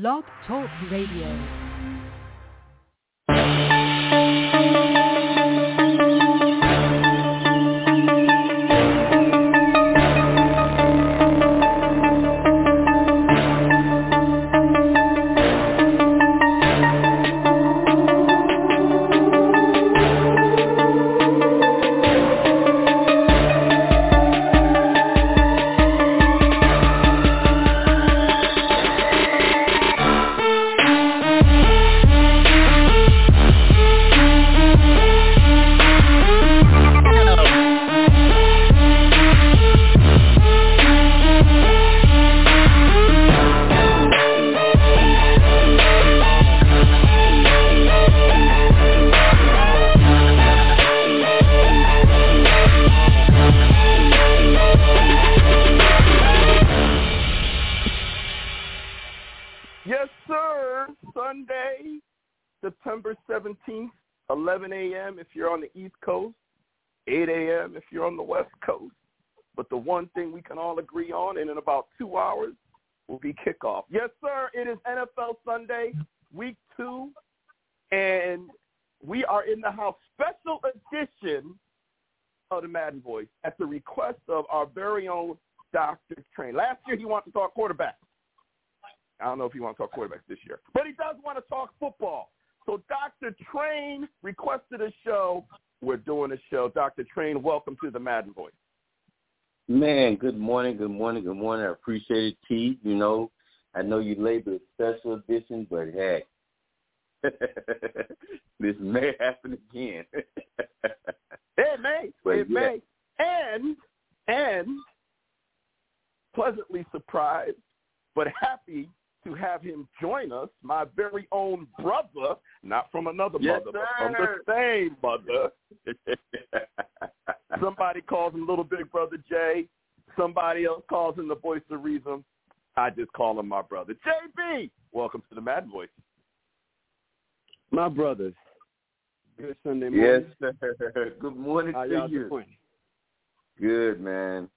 Blog Talk Radio. East Coast, 8 a.m. if you're on the West Coast. But the one thing we can all agree on, and in about two hours, will be kickoff. Yes, sir. It is NFL Sunday, week two, and we are in the house. Special edition of the Madden Voice at the request of our very own Dr. Train. Last year he wanted to talk quarterback. I don't know if he wants to talk quarterbacks this year, but he does want to talk football. So Dr. Train requested a show. We're doing a show. Dr. Train, welcome to the Madden Voice. Man, good morning, good morning, good morning. I appreciate it, T. You know, I know you labeled it special edition, but hey, this may happen again. it may, But it yeah. may, and and pleasantly surprised, but happy to have him join us. My very own brother, not from another Yes, mother, but from the same mother. Somebody calls him Little Big Brother Jay. Somebody else calls him the voice of reason. I just call him my brother. JB, welcome to the Mad Voice. My brothers, good Sunday yes, morning. sir. Good morning How to y'all you. doing? Good, man.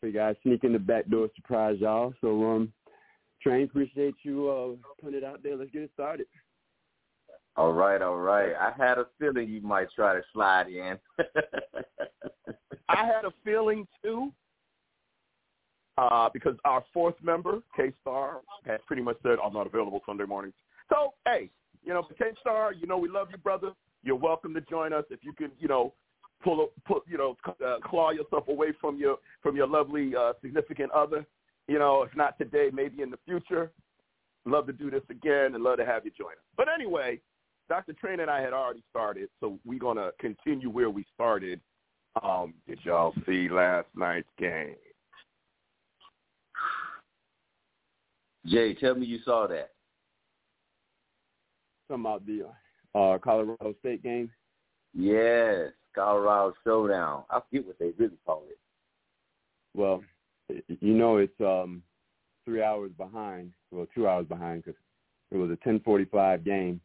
Figure I sneak in the back door, surprise y'all. So, um, Train, appreciate you uh putting it out there. Let's get it started. All right, all right. I had a feeling you might try to slide in. I had a feeling too, uh, because our fourth member, K Star, has pretty much said I'm not available Sunday mornings. So hey, you know, K Star, you know we love you, brother. You're welcome to join us if you can, you know, pull, a- pull you know, uh, claw yourself away from your from your lovely uh, significant other. You know, if not today, maybe in the future. Love to do this again and love to have you join us. But anyway, Dr. Train and I had already started, so we're gonna continue where we started. Um, did y'all see last night's game? Jay, tell me you saw that. Talking about the uh Colorado State game. Yes, Colorado Showdown. I forget what they really call it. Well, y- you know it's um three hours behind. Well, two hours behind because it was a 10:45 game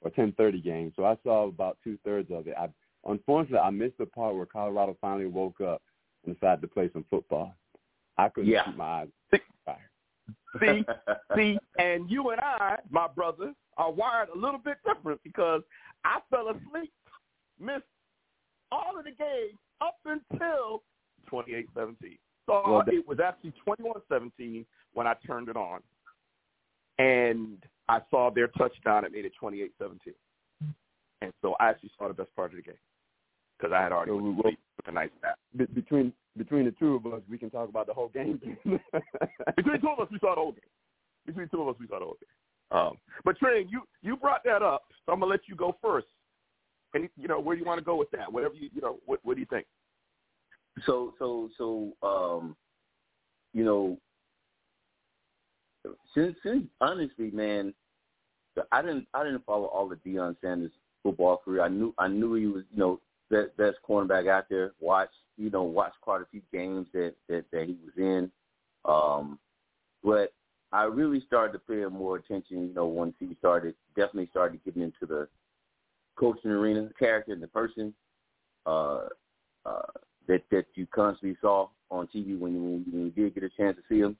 or 10:30 game. So I saw about two thirds of it. I unfortunately I missed the part where Colorado finally woke up and decided to play some football. I couldn't Yeah. keep my eyes fired. See, see, and you and I, my brother, are wired a little bit different because I fell asleep, missed all of the game up until 28-17. So Well, that- it was actually 21-17 when I turned it on, and I saw their touchdown. It made it 28-17, and so I actually saw the best part of the game because I had already So went we- to sleep with a nice nap. Be- between between the two of us, we can talk about the whole game. Between two of us, we saw the whole game. Between two of us, we saw the whole game. Um, but Trey, you you brought that up, so I'm gonna let you go first. And you know where do you want to go with that? Whatever you you know, what what do you think? So so so um you know since since honestly man I didn't I didn't follow all of Deion Sanders football career. I knew I knew he was, you know, best best cornerback out there. Watch you know, watch quite a few games that, that, that he was in. Um but I really started to pay more attention, you know, once he started definitely started getting into the coaching arena, character and the person. Uh uh that that you constantly saw on TV when you when you did get a chance to see him.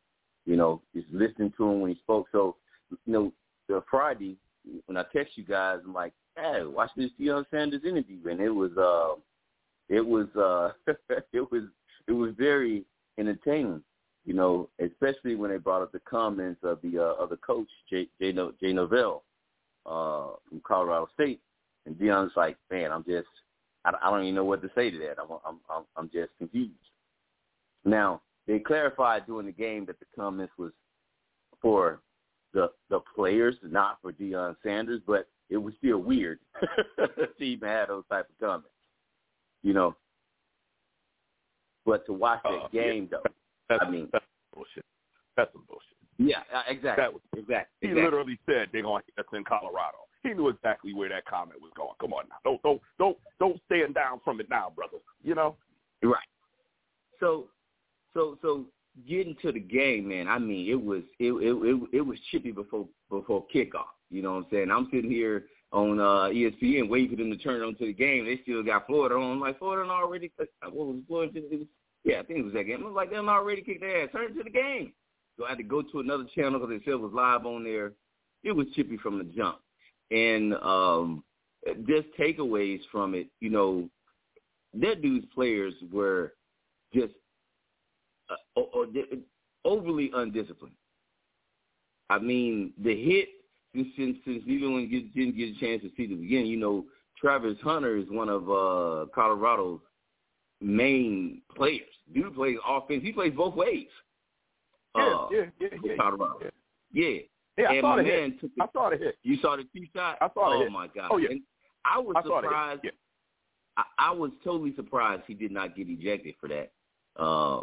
You know, just listening to him when he spoke. So, you know, the Friday when I text you guys, I'm like, hey, watch this Deion Sanders interview, and it was, uh, it was, uh, it was, it was very entertaining. You know, especially when they brought up the comments of the uh, of coach Jay Jay, no, Jay Norvell uh, from Colorado State, and Deion's like, man, I'm just, I, I don't even know what to say to that. I'm, I'm, I'm, I'm just confused. Now they clarified during the game that the comments was for the the players, not for Deion Sanders, but it was still weird to even have those type of comments. You know. But to watch that uh, game yeah. though, that's, I mean that's bullshit. That's some bullshit. Yeah, uh, exactly. Was, exactly. He exactly. literally said they're going to hit us in Colorado. He knew exactly where that comment was going. Come on now. Don't don't don't don't stand down from it now, brother. You know? Right. So so so getting to the game, man, I mean, it was it it it, it was chippy before before kickoff. You know what I'm saying? I'm sitting here on uh ESPN waiting for them to turn on to the game. They still got Florida on. I'm like Florida already. Uh, what was Florida? It was, yeah, I think it was that game. I was like, them already kicked their ass. Turn to the game. So I had to go to another channel because they said it was live on there. It was chippy from the jump, and um just takeaways from it. You know, that dude's players were just uh, overly undisciplined. I mean, the hit since since, since you didn't get, didn't get a chance to see the beginning. You know, Travis Hunter is one of uh Colorado's main players. Dude plays offense. He plays both ways. Yeah, uh, yeah, yeah, yeah, Colorado. yeah. Yeah. Yeah, I and saw my the man hit. took I saw the hit. You saw the two shot? I saw the oh hit. my god. Oh yeah. And I was I surprised. hit. I, I was totally surprised he did not get ejected for that. Uh,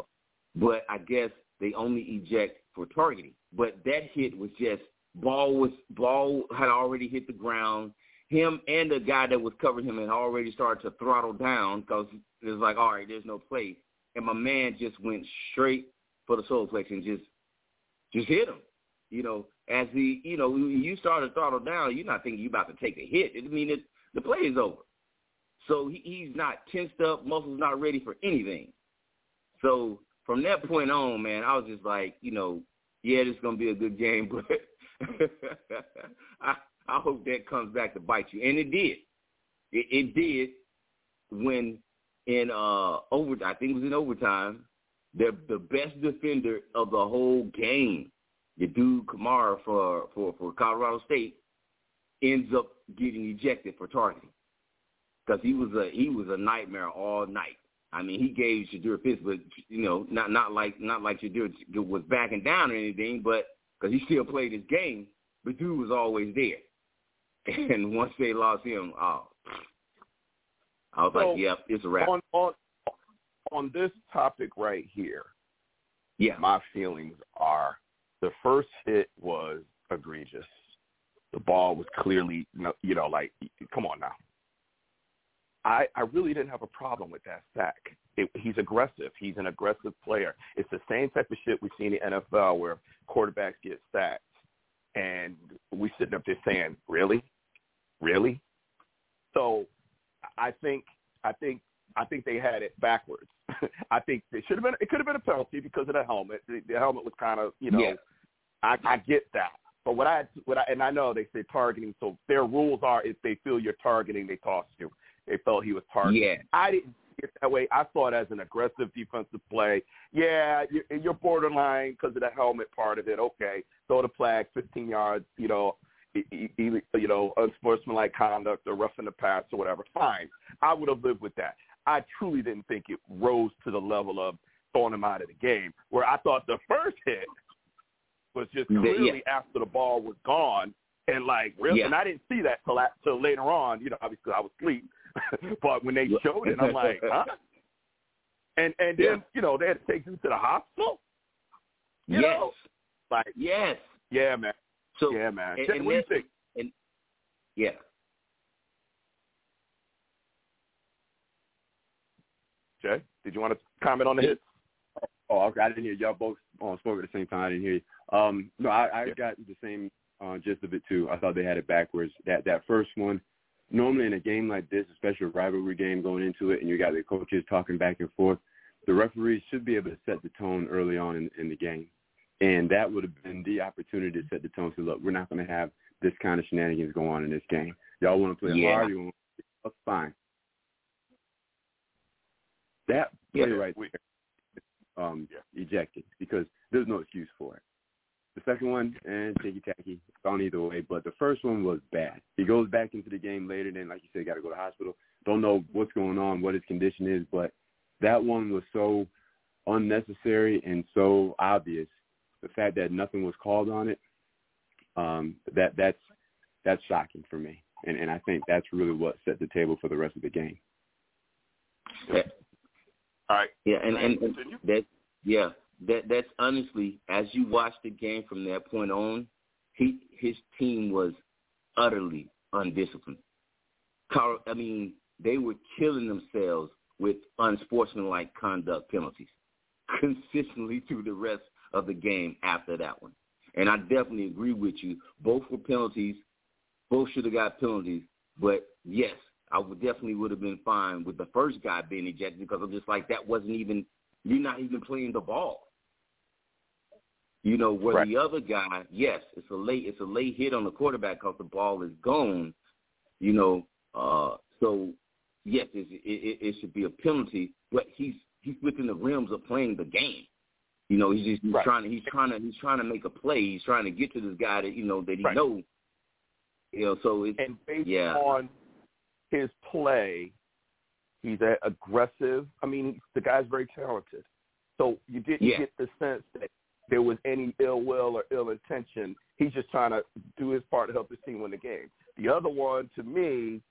but I guess they only eject for targeting. But that hit was just ball was ball had already hit the ground. Him and the guy that was covering him had already started to throttle down because it was like, all right, there's no place. And my man just went straight for the solar plex and just just hit him. You know, as the you know you start to throttle down, you're not thinking you're about to take a hit. I mean, it, the play is over. So he, he's not tensed up, muscles not ready for anything. So from that point on, man, I was just like, you know, yeah, this is gonna be a good game, but I I hope that comes back to bite you, and it did. It, it did when in uh over I think it was in overtime. The the best defender of the whole game, the dude Kamara for for for Colorado State, ends up getting ejected for targeting because he was a he was a nightmare all night. I mean, he gave Shedeur fits, but you know, not not like not like Shedeur was backing down or anything, but because he still played his game. But dude was always there. And once they lost him, oh, I was So, like, yep, it's a wrap. On on on this topic right here, yeah, my feelings are the first hit was egregious. The ball was clearly, you know, like, come on now. I, I really didn't have a problem with that sack. It, he's aggressive. He's an aggressive player. It's the same type of shit we see in the NFL where quarterbacks get sacked, and we sitting up there saying, "Really, really?" So, I think, I think, I think they had it backwards. I think it should have been. It could have been a penalty because of the helmet. The, the helmet was kind of, you know, Yeah. I, I get that. But what I, what I, and I know they say targeting. So their rules are if they feel you're targeting, they toss you. They felt he was targeting. Yeah. I didn't see it that way. I saw it as an aggressive defensive play. Yeah, you're, you're borderline because of the helmet part of it. Okay, throw the flag, 15 yards. You know, you know, unsportsmanlike conduct or roughing the pass or whatever. Fine, I would have lived with that. I truly didn't think it rose to the level of throwing him out of the game. Where I thought the first hit was just The- yeah. clearly after the ball was gone. And like, really, Yeah. and I didn't see that till, la- till later on. You know, obviously I was asleep. but when they showed it, I'm like, huh? And and then Yeah. you know they had to take him to the hospital. You yes, know, like yes. yeah, man, So yeah, man. and- Jay, and what do you that's- think? yeah, Jay, did you want to comment on the hits? Oh, okay. I didn't hear y'all both on spoke at the same time. I didn't hear you. Um, no, I, I Yeah. got the same uh, gist of it too. I thought they had it backwards. That that first one, normally in a game like this, especially a rivalry game going into it, and you got the coaches talking back and forth, the referees should be able to set the tone early on in, in the game. And that would have been the opportunity to set the tone. Say, look, we're not going to have this kind of shenanigans go on in this game. Y'all want to play Yeah. hard? You want to play fine. That play Yeah, right we- there, um, Yeah. ejected because there's no excuse for it. The second one, and ticky tacky, gone either way. But the first one was bad. He goes back into the game later. Then, like you said, got to go to the hospital. Don't know what's going on, what his condition is. But that one was so unnecessary and so obvious. The fact that nothing was called on it, um, that that's that's shocking for me. And and I think that's really what set the table for the rest of the game. All right. Yeah, and and, and that yeah, that that's honestly as you watch the game from that point on, he his team was utterly undisciplined. Carl, I mean, they were killing themselves with unsportsmanlike conduct penalties consistently through the rest of the game after that one. And I definitely agree with you. Both were penalties. Both should have got penalties. But yes, I would definitely would have been fine with the first guy being ejected because I'm just like that wasn't even you're not even playing the ball. You know, where Right. the other guy, yes, it's a late it's a late hit on the quarterback because the ball is gone. You know, uh, so yes, it, it, it should be a penalty, but he's he's within the realms of playing the game. You know, he's just he's Right. trying to he's trying to he's trying to make a play. He's trying to get to this guy that you know that he Right. knows. You know, so it's And based Yeah. on his play, he's a- aggressive. I mean, the guy's very talented. So you didn't Yeah. get the sense that there was any ill will or ill intention. He's just trying to do his part to help his team win the game. The other one, to me,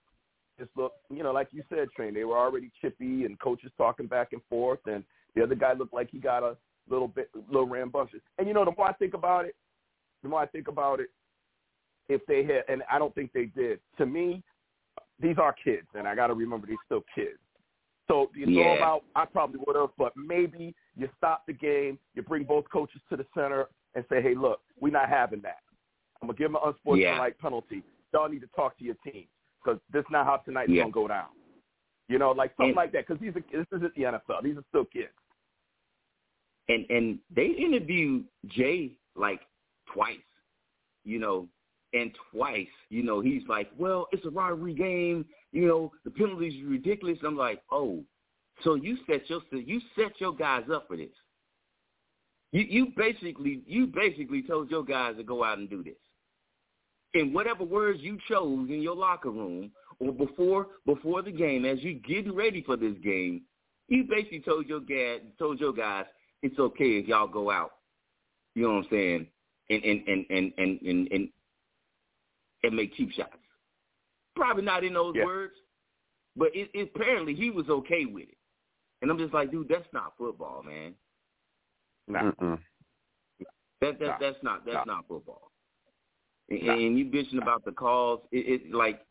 just looked, you know, like you said, Train, they were already chippy and coaches talking back and forth, and the other guy looked like he got a little bit, little rambunctious. And, you know, the more I think about it, the more I think about it, if they had, and I don't think they did, to me, these are kids, and I got to remember these still kids. So you throw Yeah. them out. I probably would have, but maybe you stop the game, you bring both coaches to the center, and say, "Hey, look, we're not having that. I'm gonna give them an unsportsmanlike penalty. Y'all need to talk to your team because this is not how tonight's Yeah. gonna go down." You know, like something And- like that. Because these are this isn't the NFL. These are still kids. and and they interviewed Jay like twice, you know, and twice, you know, he's like, well, it's a rivalry game, you know, the penalties are ridiculous. I'm like, oh, so you set your you set your guys up for this. You you basically you basically told your guys to go out and do this. In whatever words you chose in your locker room or before before the game, as you getting ready for this game, you basically told your guys told your guys it's okay if y'all go out. You know what I'm saying? And and and and and and, and, and make cheap shots. Probably not in those Yeah. words, but it, it, apparently he was okay with it. And I'm just like, dude, that's not football, man. Nah. That that Nah. that's not that's Nah. not football. And, Nah. and you bitching about the calls. It, it like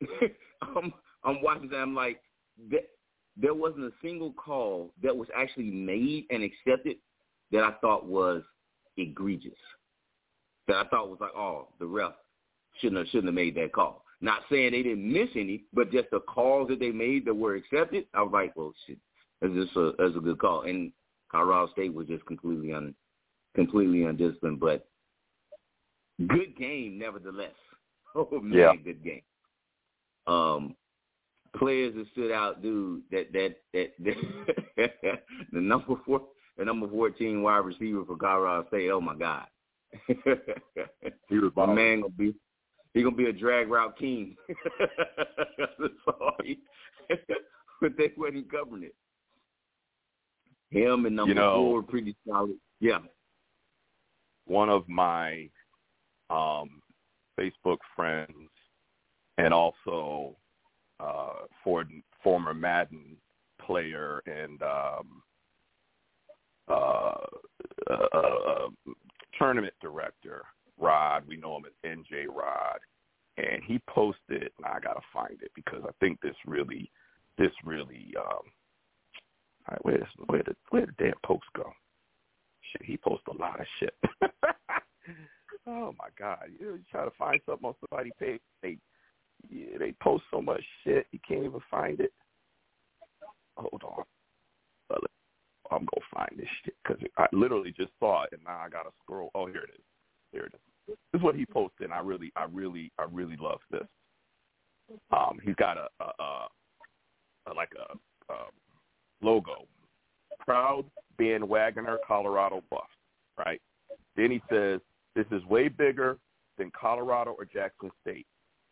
I'm I'm watching that. I'm like that. There wasn't a single call that was actually made and accepted that I thought was egregious. That I thought was like, oh, the ref shouldn't have shouldn't have made that call. Not saying they didn't miss any, but just the calls that they made that were accepted. I was like, well, shit, that's just a that's a good call. And Colorado State was just completely un completely undisciplined, but good game nevertheless. Oh man, Yeah. good game. Um, players that stood out, dude. That that that, that the number four, the number fourteen wide receiver for Colorado State. Oh my God, He was my balling. man gonna be he gonna be a drag route king. That's all he- but they wasn't covering it. Him and number You know- four pretty solid. Yeah. one of my um, Facebook friends and also uh, for, former Madden player and um, uh, uh, uh, tournament director, Rod. We know him as NJ Rod. And he posted, I got to find it because I think this really, this really, um, all right, where's, where did, where did the damn post go? Shit, he posts a lot of shit. oh my God! You, know, you try to find something on somebody's page, they yeah, they post so much shit you can't even find it. Hold on. I'm gonna find this shit because I literally just saw it and now I gotta scroll. Oh, here it is. Here it is. This is what he posted. And I really, I really, I really love this. Um, he's got a, a, a, a like a, a logo, proud bandwagoner Colorado buff, right? Then he says, "This is way bigger than Colorado or Jackson State.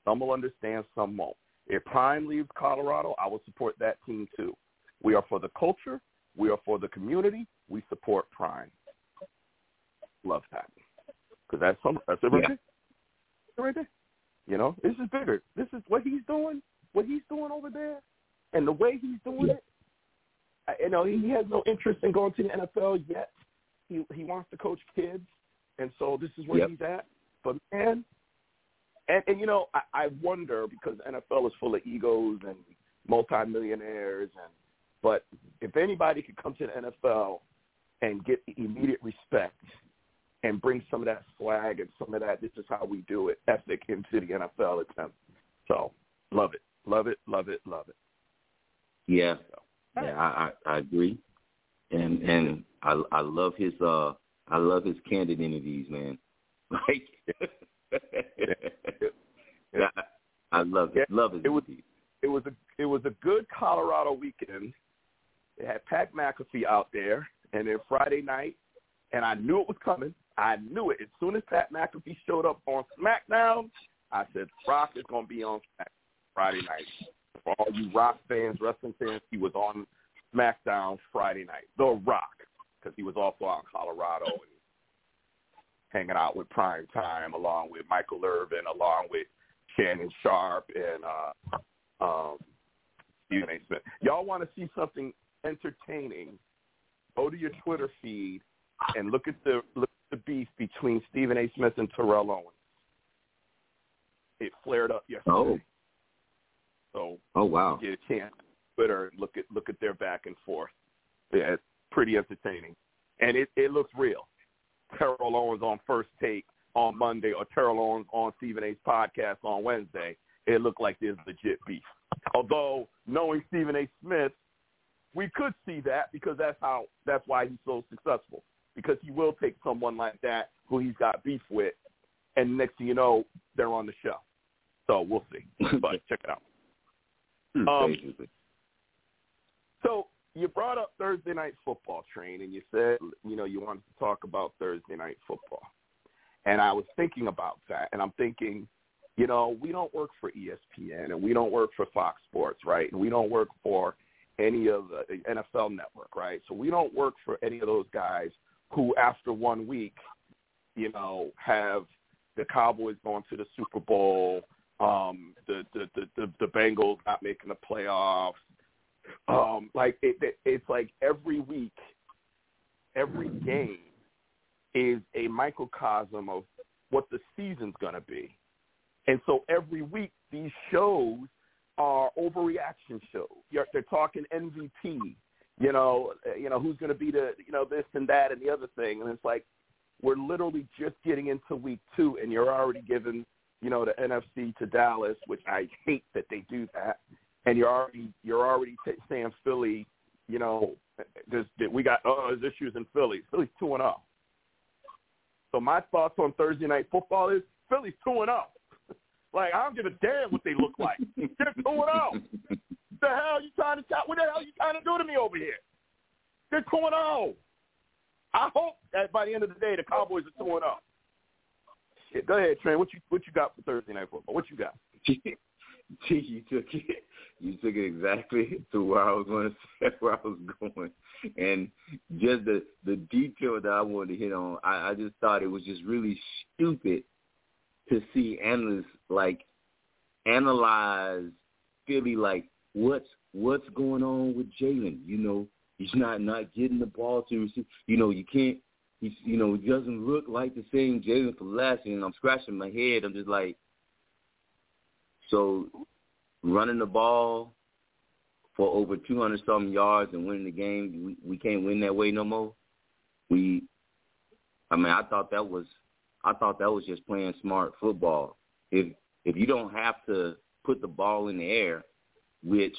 Some will understand, some won't. If Prime leaves Colorado, I will support that team too. We are for the culture. We are for the community. We support Prime. Love that because that's some that's it right Yeah. there. Right there. You know, this is bigger. This is what he's doing. What he's doing over there, and the way he's doing it. I, you know, he has no interest in going to the NFL yet. He he wants to coach kids, and so this is where Yep. he's at. But man, and and you know, I, I wonder because the NFL is full of egos and multimillionaires, and but if anybody could come to the NFL and get immediate respect and bring some of that swag and some of that this is how we do it ethic into the NFL, him. So love it, love it, love it, love it. Yeah, yeah, I, I, I agree, and and I I love his uh I love his candid interviews, man. Like, yeah, I, love it. Love his It was- interviews. it was a it was a good Colorado weekend. It had Pat McAfee out there, and then Friday night, and I knew it was coming. I knew it as soon as Pat McAfee showed up on SmackDown. I said, "Rock is going to be on Smack Friday night." For all you Rock fans, wrestling fans, he was on SmackDown Friday night. The Rock, because he was also out in Colorado and hanging out with Prime Time, along with Michael Irvin, along with Shannon Sharpe and uh, um, Stephen A. Smith. Y'all want to see something entertaining? Go to your Twitter feed and look at the look the beef between Stephen A. Smith and Terrell Owens. It flared up yesterday. Oh. So Oh wow. get a chance, Twitter, and look at look at their back and forth. Yeah, it's pretty entertaining, and it it looks real. Terrell Owens on first take on Monday, or Terrell Owens on Stephen A's podcast on Wednesday. It looked like there's legit beef. Although knowing Stephen A. Smith, we could see that because that's how that's why he's so successful. Because he will take someone like that who he's got beef with, and next thing you know, they're on the show. So we'll see. But check it out. Um, So you brought up Thursday night football train, and you said you know you wanted to talk about Thursday night football, and I was thinking about that, and I'm thinking, you know, we don't work for ESPN, and we don't work for Fox Sports, right? And we don't work for any of the NFL Network, right? So we don't work for any of those guys who, after one week, you know, have the Cowboys going to the Super Bowl, um, the, the the the the Bengals not making the playoffs, um, like it, it, it's like every week, every game is a microcosm of what the season's going to be, and so every week these shows are overreaction shows. You're, they're talking MVP, you know, uh, you know who's going to be the, you know, this and that and the other thing, and it's like we're literally just getting into week two, and you're already giving, you know, the NFC to Dallas, which I hate that they do that and you're already you're already t- saying Philly, you know, there's, we got oh there's issues in Philly. Philly's two and zero. So my thoughts on Thursday night football is Philly's two and zero. Like I don't give a damn what they look like. They're two and zero. The hell you trying to what the hell you trying to do to me over here? They're two and zero. I hope that by the end of the day the Cowboys are two and oh. zero. Shit, go ahead, Trent. What you what you got for Thursday night football? What you got? Gee, you took it. You took it exactly to where I was going to say where I was going, and just the the detail that I wanted to hit on. I, I just thought it was just really stupid to see analysts like analyze Philly like what's what's going on with Jalen. You know, he's not not getting the ball to receive. You know, you can't. He's you know he doesn't look like the same Jalen from last year. And I'm scratching my head. I'm just like. So running the ball for over 200 something yards and winning the game, we, we can't win that way no more. We, I mean, I thought that was, I thought that was just playing smart football. If if you don't have to put the ball in the air, which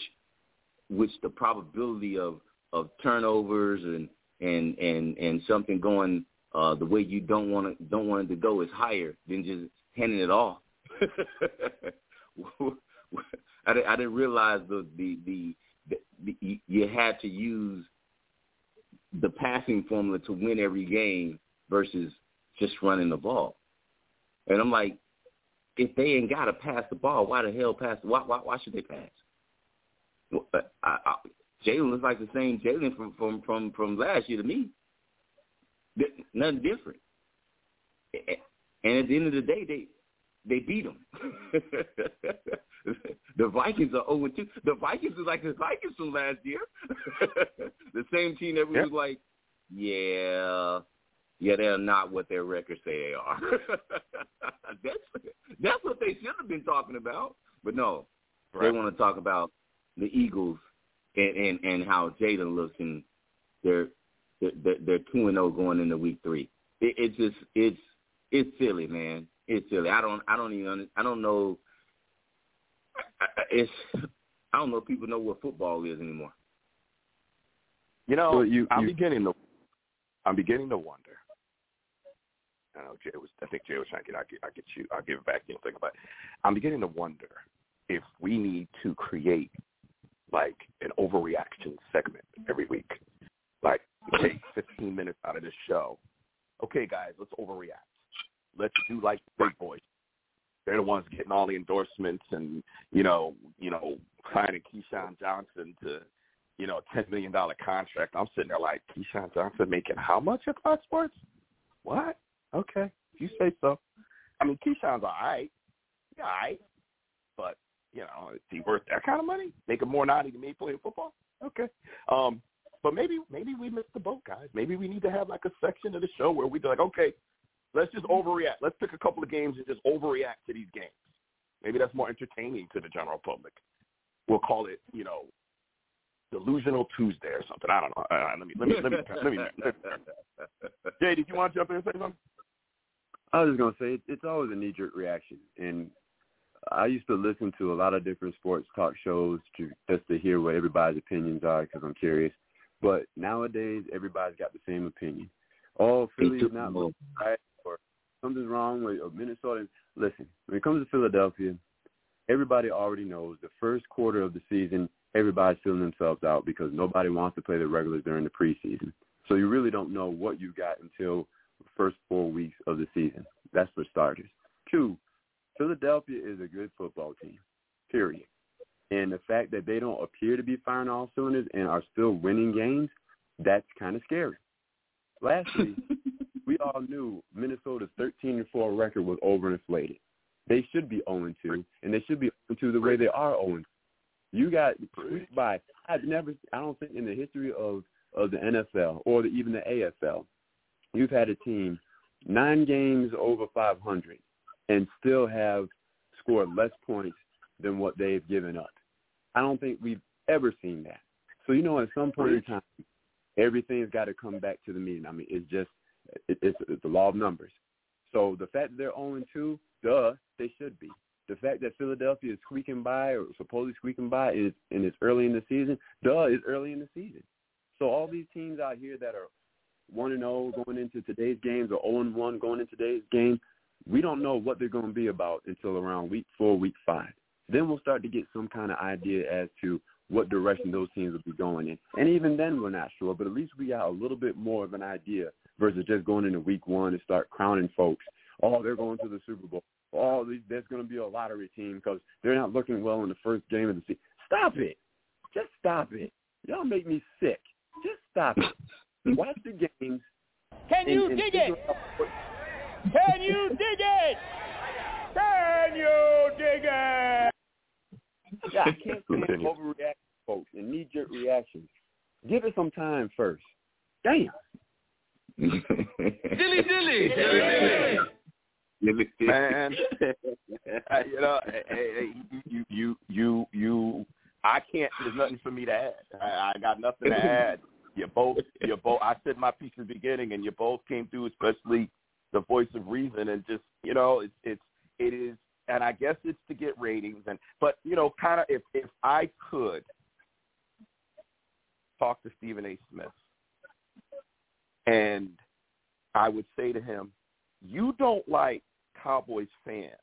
which the probability of of turnovers and and and and something going uh, the way you don't want to don't want it to go is higher than just handing it off. I, I didn't realize the the, the the the you had to use the passing formula to win every game versus just running the ball. And I'm like, if they ain't got to pass the ball, why the hell pass? Why why why should they pass? I, I, Jalen looks like the same Jalen from from from from last year to me. Nothing different. And at the end of the day, they they beat them. the Vikings are over 2. The Vikings is like the Vikings from last year. the same team that we was like, yeah, yeah, they're not what their records say they are. that's that's what they should have been talking about. But no, right. they want to talk about the Eagles and and, and how Jalen looks and they're they're they're two and zero oh going into week three. It, it's just it's it's silly, man. It's silly. I don't I don't even I don't know. It's I don't know if people know what football is anymore. You know, well, you, I'm you, beginning to I'm beginning to wonder. I know Jay was. I think Jay was trying to get. I get. I get you. I'll give it back to you. Think about. It. I'm beginning to wonder if we need to create like an overreaction segment every week. Like take 15 minutes out of this show. Okay, guys, let's overreact. Let's do like the big boys. They're the ones getting all the endorsements and you know, you know, signing Keyshawn Johnson to you know, a ten million dollar contract. I'm sitting there like Keyshawn Johnson making how much at Fox Sports? What? Okay, if you say so. I mean, Keyshawn's all right. Yeah, all right. But you know, is he worth that kind of money? Making more money than me playing football? Okay. Um, but maybe maybe we missed the boat, guys. Maybe we need to have like a section of the show where we be like, okay, let's just overreact. Let's pick a couple of games and just overreact to these games. Maybe that's more entertaining to the general public. We'll call it, you know, delusional Tuesday or something. I don't know. Uh, let me let me let me let me. Let me. Jay, did you want to jump in and say something? I was just gonna say it's always a knee jerk reaction, and I used to listen to a lot of different sports talk shows to just to hear what everybody's opinions are because I'm curious. But nowadays, everybody's got the same opinion. Oh, Philly's not right, or something's wrong with or Minnesota. Listen, when it comes to Philadelphia, everybody already knows the first quarter of the season, everybody's feeling themselves out because nobody wants to play the regulars during the preseason. So you really don't know what you got until the first four weeks of the season. That's for starters. Two, Philadelphia is a good football team, period. And the fact that they don't appear to be firing all cylinders and are still winning games, that's kind of scary. Lastly, we all knew Minnesota's 13 4 record was overinflated. They should be 0 2, and they should be 0 2 the way they are 0 You got squeaked by. I've never, I don't think in the history of of the NFL or the, even the AFL, you've had a team nine games over 500 and still have scored less points than what they've given up. I don't think we've ever seen that. So you know, at some point in time, everything's got to come back to the meeting. I mean, it's just it, it's, it's the law of numbers. So the fact that they're 0 2, duh, they should be. The fact that Philadelphia is squeaking by or supposedly squeaking by is and it's early in the season, duh, is early in the season. So all these teams out here that are one and zero oh going into today's games or zero oh and one going into today's game, we don't know what they're going to be about until around week four, week five. Then we'll start to get some kind of idea as to what direction those teams will be going in. And even then, we're not sure, but at least we got a little bit more of an idea versus just going into week one and start crowning folks. Oh, they're going to the Super Bowl. Oh, there's going to be a lottery team because they're not looking well in the first game of the season. Stop it. Just stop it. Y'all make me sick. Just stop it. Watch the games. Can you and, and dig it? Can you dig it? Can you dig it? Yeah, I can't stand overreaction, folks, and knee-jerk reactions. Give it some time first. Damn. dilly dilly. Man, you know, hey, you, you, you, you. I can't. There's nothing for me to add. I, I got nothing to add. You both, you both. I said my piece in the beginning, and you both came through, especially the voice of reason, and just you know, it's it's it is, and I guess it's to get ratings, and but you know, kind of if if I could, talk to Stephen A. Smith, and I would say to him, "You don't like Cowboys fans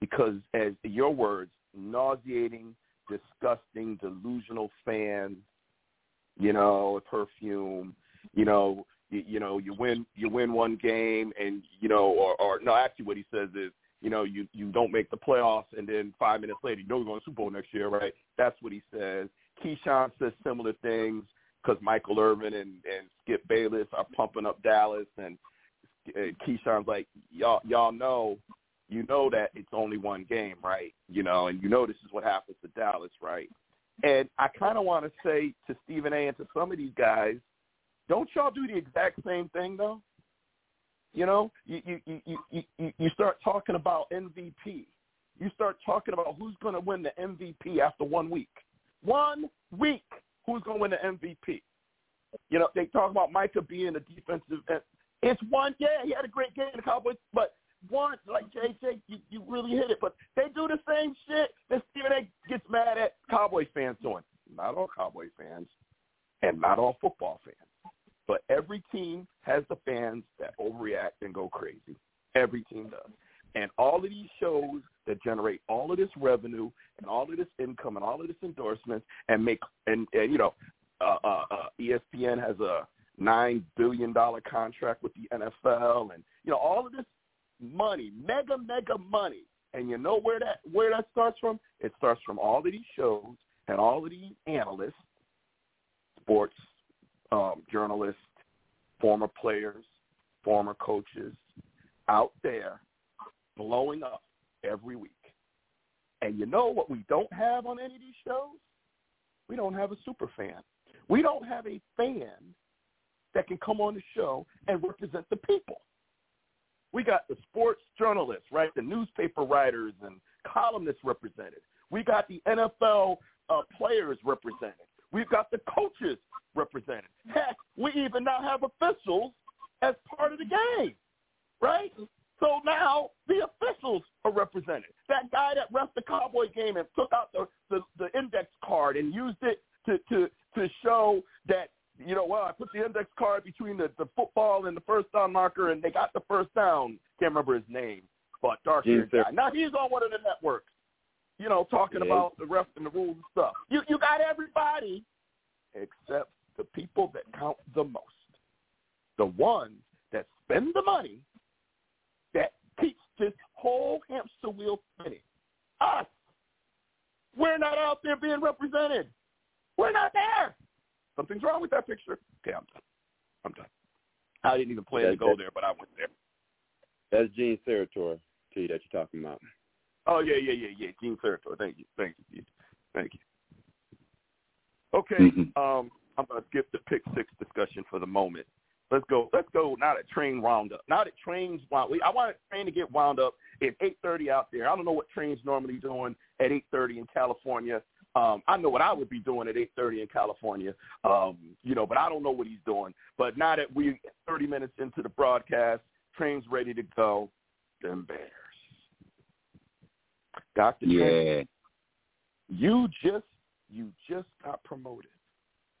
because, as your words, nauseating, disgusting, delusional fans. You know, perfume. You know, you, you know, you win, you win one game, and you know, or, or no, actually, what he says is, you know, you you don't make the playoffs, and then five minutes later, you know, you're going to Super Bowl next year, right? That's what he says. Keyshawn says similar things because Michael Irvin and and Skip Bayless are pumping up Dallas, and, and Keyshawn's like, y'all y'all know, you know that it's only one game, right? You know, and you know this is what happens to Dallas, right? And I kind of want to say to Stephen A. and to some of these guys, don't y'all do the exact same thing though? You know, you you you you you start talking about MVP. You start talking about who's going to win the MVP after one week. One week, who's going to win the MVP? You know, they talk about Micah being a defensive. It's one. Yeah, he had a great game in the Cowboys, but one like JJ, you, you really hit it. But they do the same shit that Stephen A. gets mad at Cowboys fans doing. Not all Cowboys fans, and not all football fans. But every team has the fans that overreact and go crazy. Every team does. And all of these shows that generate all of this revenue and all of this income and all of this endorsements and make and, and you know, uh, uh, uh, ESPN has a nine billion dollar contract with the NFL and you know all of this money, mega mega money. And you know where that where that starts from? It starts from all of these shows and all of these analysts, sports um, journalists, former players, former coaches out there blowing up every week. And you know what we don't have on any of these shows? We don't have a super fan. We don't have a fan that can come on the show and represent the people. We got the sports journalists, right? The newspaper writers and columnists represented. We got the NFL uh, players represented. We've got the coaches represented. Heck, we even now have officials as part of the game, right? So now the officials are represented. That guy that refed the Cowboy game and took out the, the, the index card and used it to, to, to show that, you know, well, I put the index card between the, the football and the first down marker and they got the first down. Can't remember his name, but dark guy. Now he's on one of the networks, you know, talking yeah. about the ref and the rules and stuff. You, you got everybody except the people that count the most. The ones that spend the money that keeps this whole hamster wheel spinning. Us. We're not out there being represented. We're not there. Something's wrong with that picture. Okay, I'm done. I'm done. I didn't even plan to go there, but I went there. That's Gene Steratore, to you that you're talking about. Oh yeah, yeah, yeah, yeah. Gene Steratore. Thank you, thank you, thank you. Okay, mm-hmm. um, I'm going to skip the pick six discussion for the moment. Let's go. Let's go now that train wound up. Now that trains wound, I want train to get wound up at 8:30 out there. I don't know what trains normally doing at 8:30 in California. Um, I know what I would be doing at 8:30 in California. Um, you know, but I don't know what he's doing. But now that we're 30 minutes into the broadcast, train's ready to go. Then Bears, Doctor Yeah. Train, you just you just got promoted.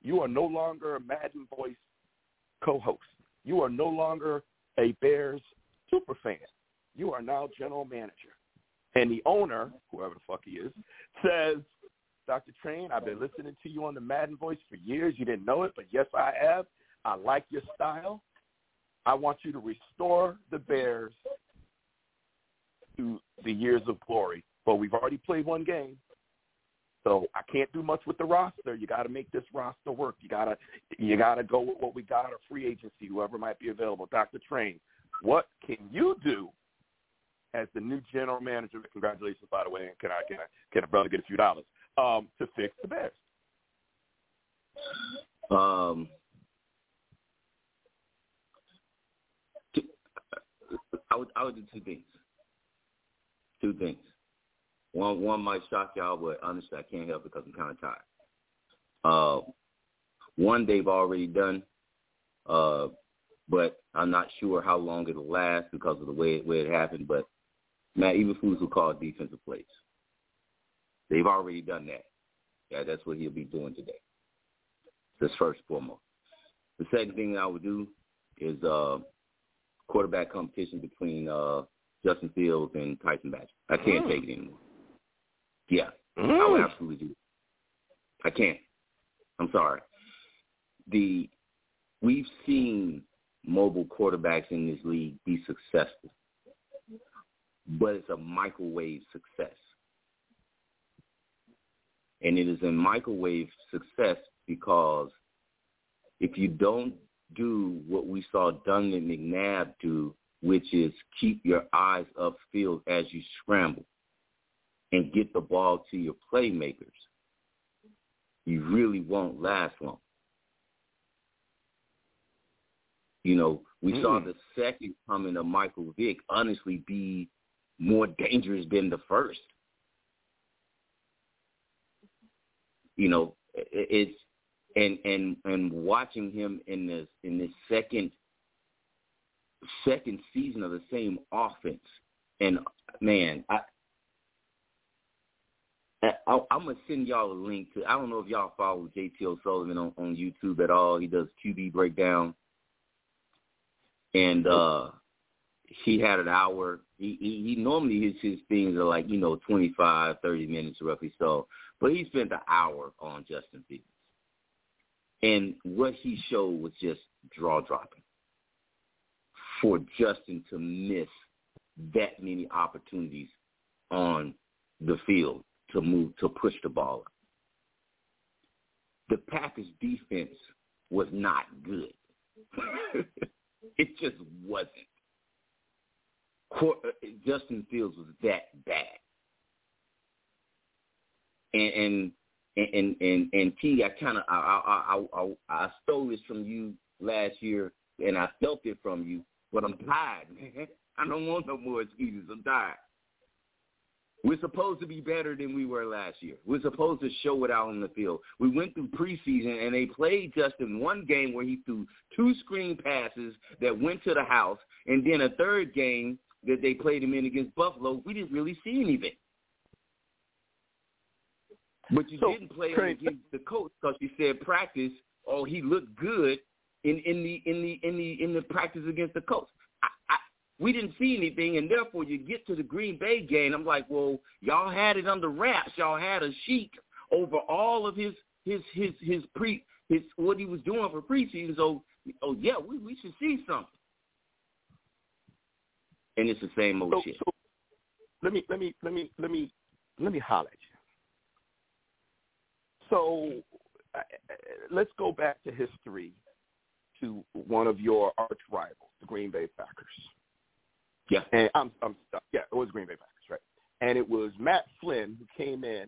You are no longer a Madden Voice co-host. You are no longer a Bears super fan. You are now general manager. And the owner, whoever the fuck he is, says, Dr. Train, I've been listening to you on the Madden Voice for years. You didn't know it, but yes, I have. I like your style. I want you to restore the Bears to the years of glory. But we've already played one game. So I can't do much with the roster. You got to make this roster work. You got to you got to go with what we got or free agency, whoever might be available. Dr. Train, what can you do as the new general manager? Congratulations, by the way. And can I can I can a brother get a few dollars um, to fix the Bears? Um, I would I would do two things. Two things. One one might shock y'all, but honestly, I can't help it because I'm kind of tired. Uh, one they've already done, uh, but I'm not sure how long it'll last because of the way it, way it happened. But Matt Eberflus will call defensive plays. They've already done that. Yeah, that's what he'll be doing today. That's first and foremost. The second thing I would do is uh, quarterback competition between uh, Justin Fields and Tyson Bagent. I can't mm. take it anymore. Yeah, mm. I would absolutely do. I can't. I'm sorry. The we've seen mobile quarterbacks in this league be successful, but it's a microwave success. And it is a microwave success because if you don't do what we saw Donovan McNabb do, which is keep your eyes upfield as you scramble and get the ball to your playmakers, you really won't last long. You know, we mm. saw the second coming of Michael Vick honestly be more dangerous than the first. You know, it's and and and watching him in this in this second second season of the same offense, and man, I. I, I'm gonna send y'all a link to. I don't know if y'all follow JT O'Sullivan on, on YouTube at all. He does QB breakdown, and uh he had an hour. He, he he normally his his things are like you know twenty five, thirty minutes roughly so, but he spent an hour on Justin Fields. And what he showed was just draw dropping for Justin to miss that many opportunities on the field to move to push the ball. The Packers defense was not good. it just wasn't. Uh, Justin Fields was that bad. And, and and and and T, I kind of I, I I I I stole this from you last year, and I felt it from you. But I'm tired, man. I don't want no more excuses. I'm tired. We're supposed to be better than we were last year. We're supposed to show it out on the field. We went through preseason and they played Justin in one game where he threw two screen passes that went to the house, and then a third game that they played him in against Buffalo. We didn't really see anything. But you so, didn't play him against the coach because you said practice. Oh, he looked good in in the in the in the in the practice against the coach. We didn't see anything, and therefore you get to the Green Bay game. I'm like, well, y'all had it under wraps. Y'all had a sheet over all of his his his his pre his what he was doing for preseason. So, oh yeah, we we should see something. And it's the same old so, shit. So let me let me let me let me let me holler at you. So uh, let's go back to history to one of your arch rivals, the Green Bay Packers. Yeah. And I'm, I'm stuck. yeah, it was Green Bay Packers, right? And it was Matt Flynn who came in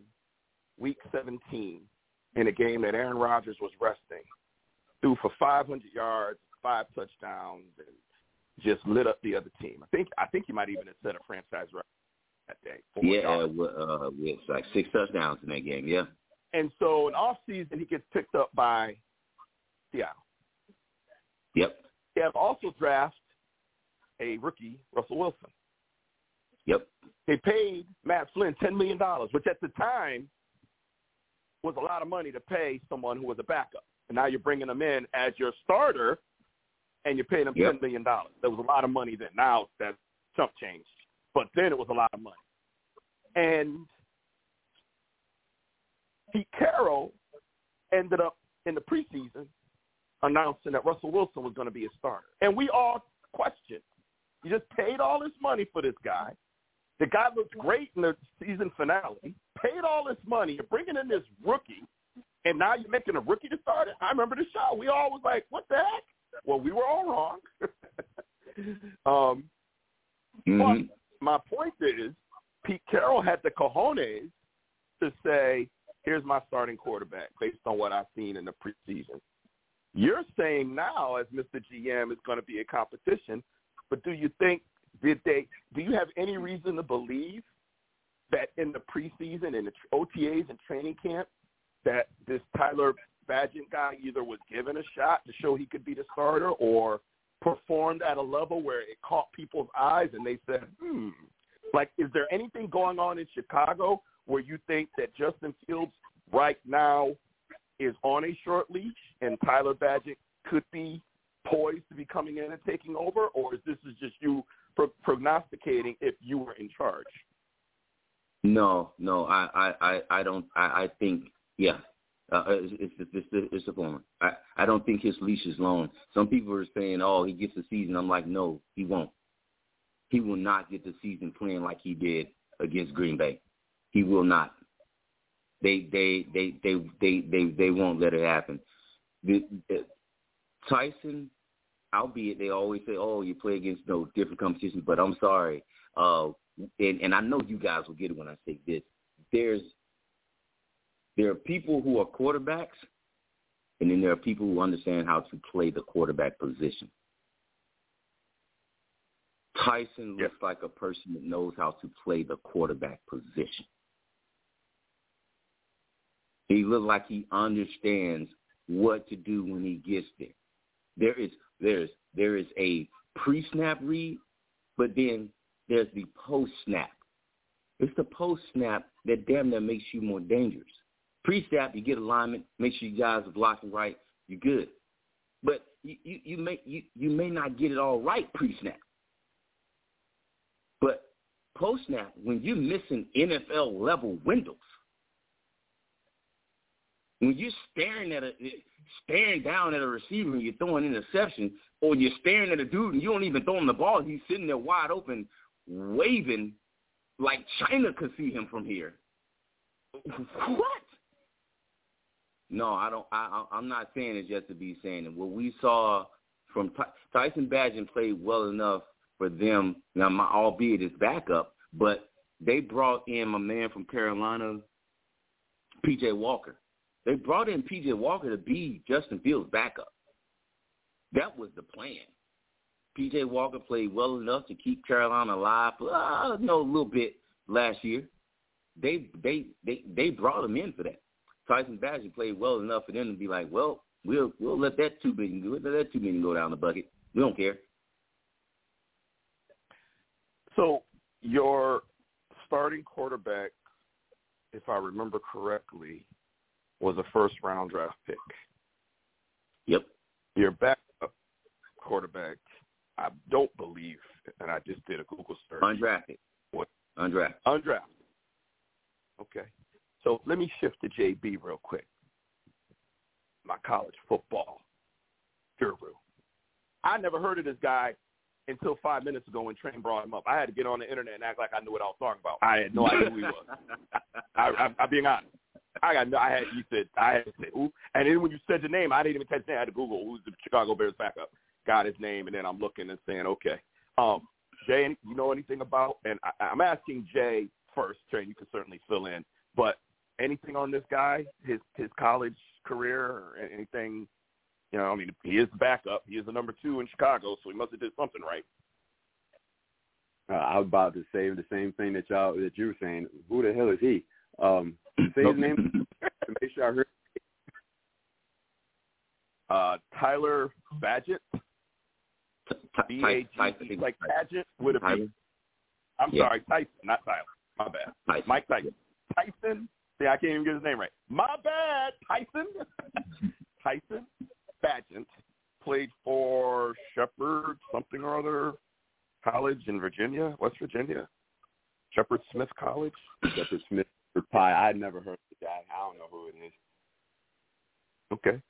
week 17 in a game that Aaron Rodgers was resting, threw for 500 yards, five touchdowns, and just lit up the other team. I think I think he might even have set a franchise record that day. Yeah, uh, uh, it's like six touchdowns in that game. Yeah. And so in off season, he gets picked up by Seattle. Yep. They have also drafted a rookie, Russell Wilson. Yep. They paid Matt Flynn $10 million, which at the time was a lot of money to pay someone who was a backup. And now you're bringing them in as your starter, and you're paying him yep. $10 million. There was a lot of money then. Now that's chump change. But then it was a lot of money. And Pete Carroll ended up in the preseason announcing that Russell Wilson was going to be a starter. And we all questioned. You just paid all this money for this guy. The guy looked great in the season finale. Paid all this money. You're bringing in this rookie, and now you're making a rookie to start it. I remember the show. We all was like, what the heck? Well, we were all wrong. um, mm-hmm. But my point is, Pete Carroll had the cojones to say, here's my starting quarterback based on what I've seen in the preseason. You're saying now, as Mr. GM, is going to be a competition, but do you think did they? Do you have any reason to believe that in the preseason and the OTAs and training camp that this Tyler Bagent guy either was given a shot to show he could be the starter or performed at a level where it caught people's eyes and they said, hmm, like, is there anything going on in Chicago where you think that Justin Fields right now is on a short leash and Tyler Bagent could be poised to be coming in and taking over, or is this is just you pro- prognosticating if you were in charge? No, no, I, I, I, I don't. I, I think, yeah, uh, it's, it's, it's, it's the former. I, I don't think his leash is long. Some people are saying, oh, he gets the season. I'm like, no, he won't. He will not get the season playing like he did against Green Bay. He will not. They, they, they, they, they, they, they won't let it happen. Tyson, albeit they always say, oh, you play against no different competition, but I'm sorry. Uh, and, and I know you guys will get it when I say this. There's there are people who are quarterbacks, and then there are people who understand how to play the quarterback position. Tyson looks like a person that knows how to play the quarterback position. He looks like he understands what to do when he gets there. There is there is there is a pre-snap read, but then there's the post-snap. It's the post-snap that damn near makes you more dangerous. Pre-snap, you get alignment, make sure you guys are blocking right, you're good. But you, you, you may you, you may not get it all right pre-snap. But post-snap, when you're missing NFL level windows, when you're staring at a staring down at a receiver and you're throwing an interception, or you're staring at a dude and you don't even throw him the ball, he's sitting there wide open, waving like China could see him from here. What? No, I don't. I, I'm not saying it just to be saying it. What we saw from Tyson Bagent played well enough for them. Now, my, albeit his backup, but they brought in my man from Carolina, P.J. Walker. They brought in P.J. Walker to be Justin Fields' backup. That was the plan. P.J. Walker played well enough to keep Carolina alive for uh, no a little bit last year. They they they they brought him in for that. Tyson Bagent played well enough for them to be like, well, we'll we'll let that two million we'll let that two million go down the bucket. We don't care. So your starting quarterback, if I remember correctly, was a first round draft pick. Yep. Your backup quarterback, I don't believe, and I just did a Google search. Undrafted. What? Undrafted. Undrafted. Okay. So let me shift to JB real quick. My college football guru. I never heard of this guy until five minutes ago when Train brought him up. I had to get on the internet and act like I knew what I was talking about. I had no idea who he was. I, I, I'm being honest. I got no. I had you said I had to say who, and then when you said the name, I didn't even catch the name. I had to Google who's the Chicago Bears backup. Got his name, and then I'm looking and saying, okay, um, Jay, you know anything about? And I, I'm asking Jay first. Train, you can certainly fill in, but anything on this guy, his his college career, or anything? You know, I mean, he is the backup. He is the number two in Chicago, so he must have did something right. Uh, I was about to say the same thing that y'all that you were saying. Who the hell is he? Um, say his name to make sure I heard. Uh, Tyler Bagent. B A G E like Paget with a B. I'm Yeah. sorry, Tyson, not Tyler. My bad. Tyson. Mike Tyson. Tyson. See, I can't even get his name right. My bad, Tyson. Tyson Bagent played for Shepherd something or other college in Virginia, West Virginia. Shepherd Smith College. Shepherd Smith Pie. I'd never heard of the guy. I don't know who it is. Okay.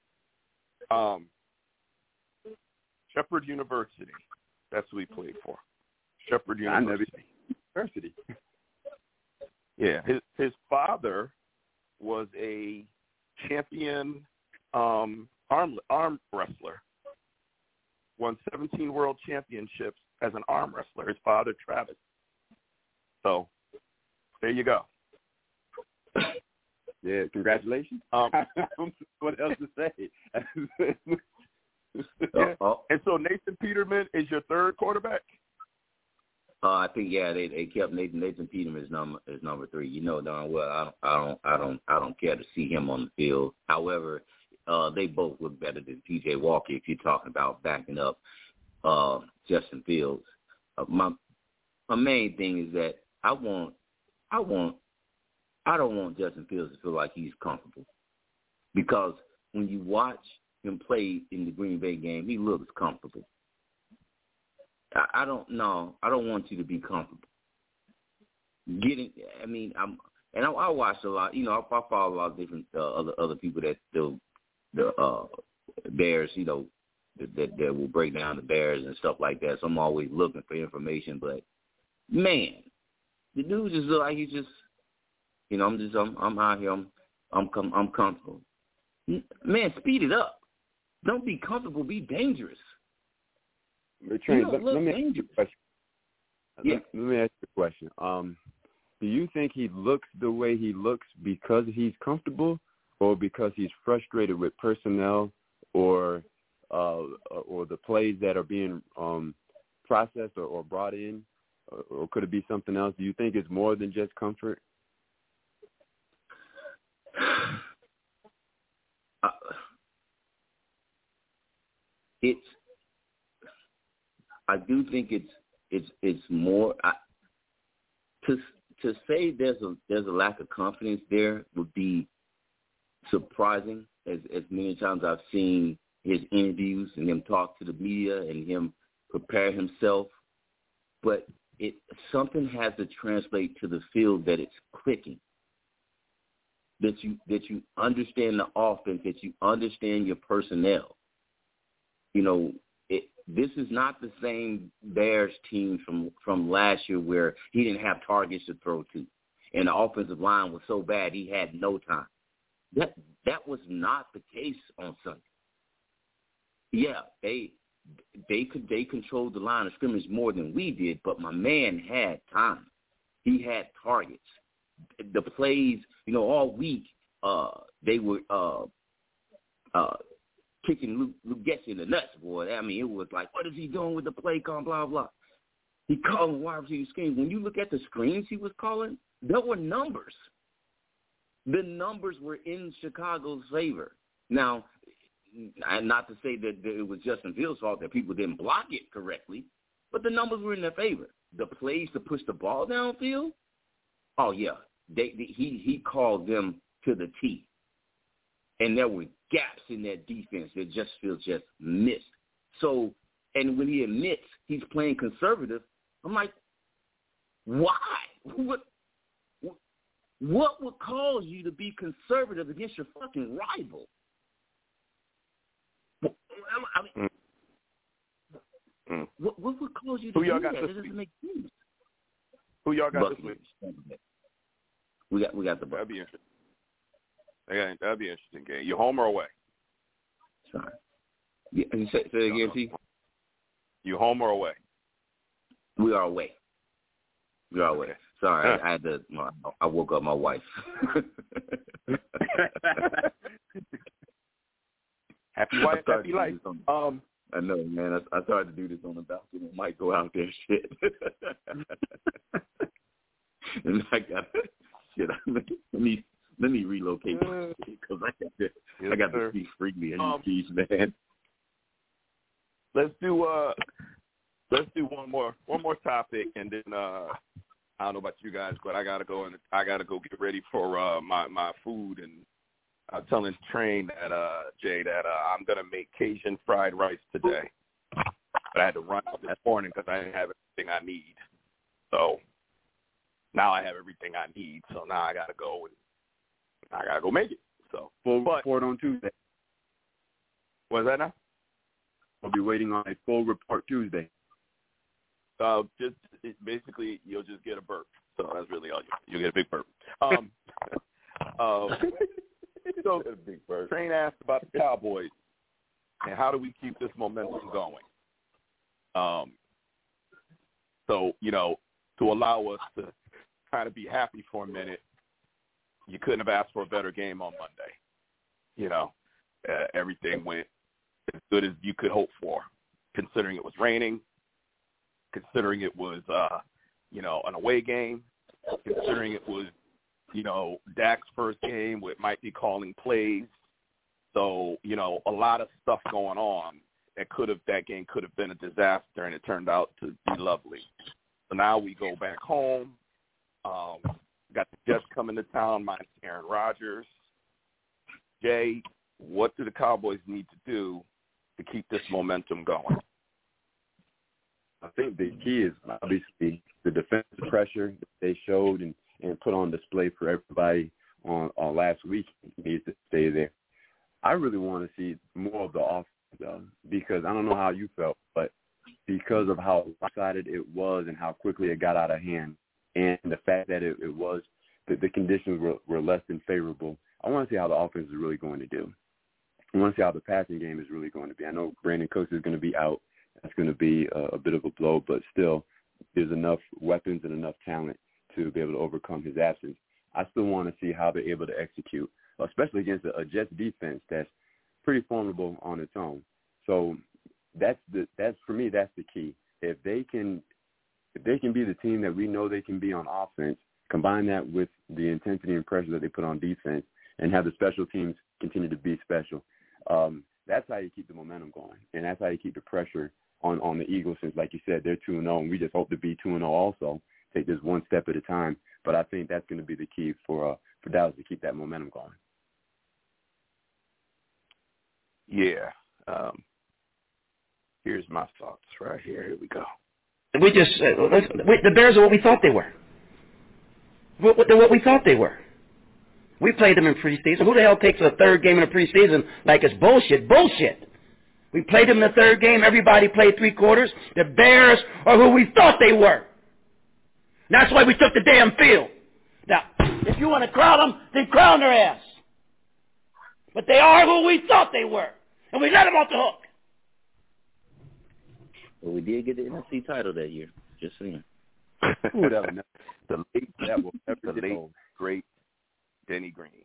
Um, Shepherd University. That's who he played for. Shepherd University. University. Yeah, his his father was a champion um, arm arm wrestler. Won 17 world championships as an arm wrestler. His father, Travis. So there you go. Yeah, congratulations. Um, what else to say? yeah. Oh, oh, And so Nathan Peterman is your third quarterback. uh, I think yeah, they they kept Nathan Nathan Peterman as number as number three. You know darn well I don't I don't I don't I don't care to see him on the field. However, uh, they both look better than P.J. Walker if you're talking about backing up uh, Justin Fields. Uh, my my main thing is that I want I want I don't want Justin Fields to feel like he's comfortable. because when you watch him play in the Green Bay game, he looks comfortable. I, I don't know. I don't want you to be comfortable. Getting, I mean, I'm, and I, I watch a lot. You know, I, I follow a lot of different uh, other other people that still the uh Bears. You know, that that will break down the Bears and stuff like that. So I'm always looking for information. But man, the dude just look like he's just, you know, I'm just I'm I'm out here. I'm I'm com- I'm comfortable. Man, speed it up. Don't be comfortable. Be dangerous. Train, let, let me ask you a question. Yeah. Let, let me ask you a question. Um, do you think he looks the way he looks because he's comfortable, or because he's frustrated with personnel, or uh, or the plays that are being um, processed or, or brought in, or, or could it be something else? Do you think it's more than just comfort? Uh, it's I do think it's it's it's more I, to to say there's a there's a lack of confidence there would be surprising. As as many times I've seen his interviews and him talk to the media and him prepare himself but it something has to translate to the field that it's clicking. That you that you understand the offense that you understand your personnel. You know this is not the same Bears team from from last year where he didn't have targets to throw to, and the offensive line was so bad he had no time. That that was not the case on Sunday. Yeah, they they could they controlled the line of scrimmage more than we did, but my man had time. He had targets. The plays, you know, all week uh they were uh uh kicking Luke, Luke Getsy in the nuts, boy. I mean, it was like, what is he doing with the play call, blah, blah. He calling wide receiver screens. When you look at the screens he was calling, there were numbers. The numbers were in Chicago's favor. Now, not to say that it was Justin Fields' fault that people didn't block it correctly, but the numbers were in their favor. The plays to push the ball downfield, oh yeah, they, they he he called them to the T and there were gaps in that defense that just feels just missed. So, and when he admits he's playing conservative, I'm like, why? What? What would cause you to be conservative against your fucking rival? I mean, Mm. what, what would cause you to Who y'all do got that? this It doesn't week? make sense. Who y'all got this Buccaneers. week? We got we got the That'd be interesting. Okay, that'd be an interesting game. You home or away? Sorry. Yeah, say, say again, T. You home or away? We are away. We are away. Sorry, I, I had to. my- I woke up my wife. Happy wife, happy life. on- Um, I know, man. I, I started to do this on the balcony. I might go out there, shit. and I got shit. Let me let me relocate because I got to yes, I got sir. to speak freely in Um, these man. let's do uh let's do one more one more topic and then uh I don't know about you guys, but I gotta go and I gotta go get ready for uh my my food and I'm telling Train that uh Jay that uh, I'm gonna make Cajun fried rice today. But I had to run out this morning because I didn't have everything I need. So now I have everything I need. So now I gotta go and I gotta go make it. So Full But- report on Tuesday. what's that now? I'll be waiting on a full report Tuesday. Uh, just it, basically, you'll just get a burp. So that's really all you. You'll get a big burp. Um, uh, so big bird. Train asked about the Cowboys and how do we keep this momentum going. Um, so you know, to allow us to kind of be happy for a minute, you couldn't have asked for a better game on Monday. You know, uh, everything went as good as you could hope for, considering it was raining, considering it was uh, you know, an away game, considering it was, you know, Dak's first game with Mike be calling plays. So, you know, a lot of stuff going on that could have that game could have been a disaster and it turned out to be lovely. So now we go back home. Um, got the Jets coming to town, minus Aaron Rodgers. Jay, what do the Cowboys need to do to keep this momentum going? I think the key is obviously the defensive pressure that they showed and, and put on display for everybody on, on last week needs to stay there. I really want to see more of the offense though, because I don't know how you felt, but because of how excited it was and how quickly it got out of hand, and the fact that it, it was that the conditions were, were less than favorable, I want to see how the offense is really going to do. I want to see how the passing game is really going to be. I know Brandin Cooks is going to be out. That's going to be a, a bit of a blow, but still, there's enough weapons and enough talent to be able to overcome his absence. I still want to see how they're able to execute, especially against a, a Jets defense that's pretty formidable on its own. So that's the that's for me that's the key. If they can if they can be the team that we know they can be on offense, combine that with the intensity and pressure that they put on defense, and have the special teams continue to be special. Um, that's how you keep the momentum going, and that's how you keep the pressure on on the Eagles. Since, like you said, they're two and zero, and we just hope to be two and zero also. Take this one step at a time. But I think that's going to be the key for uh, for Dallas to keep that momentum going. Yeah. Um, here's my thoughts right here. Here we go. We just uh, the Bears are what we thought they were. They're what we thought they were. We played them in preseason. Who the hell takes a third game in a preseason like it's bullshit? Bullshit. We played them in the third game. Everybody played three quarters. The Bears are who we thought they were. That's why we took the damn field. Now, if you want to crown them, then crown their ass. But they are who we thought they were. And we let them off the hook. Well, we did get the NFC title that year. Just saying. Ooh, that was the late, that will never the late, great Denny Green.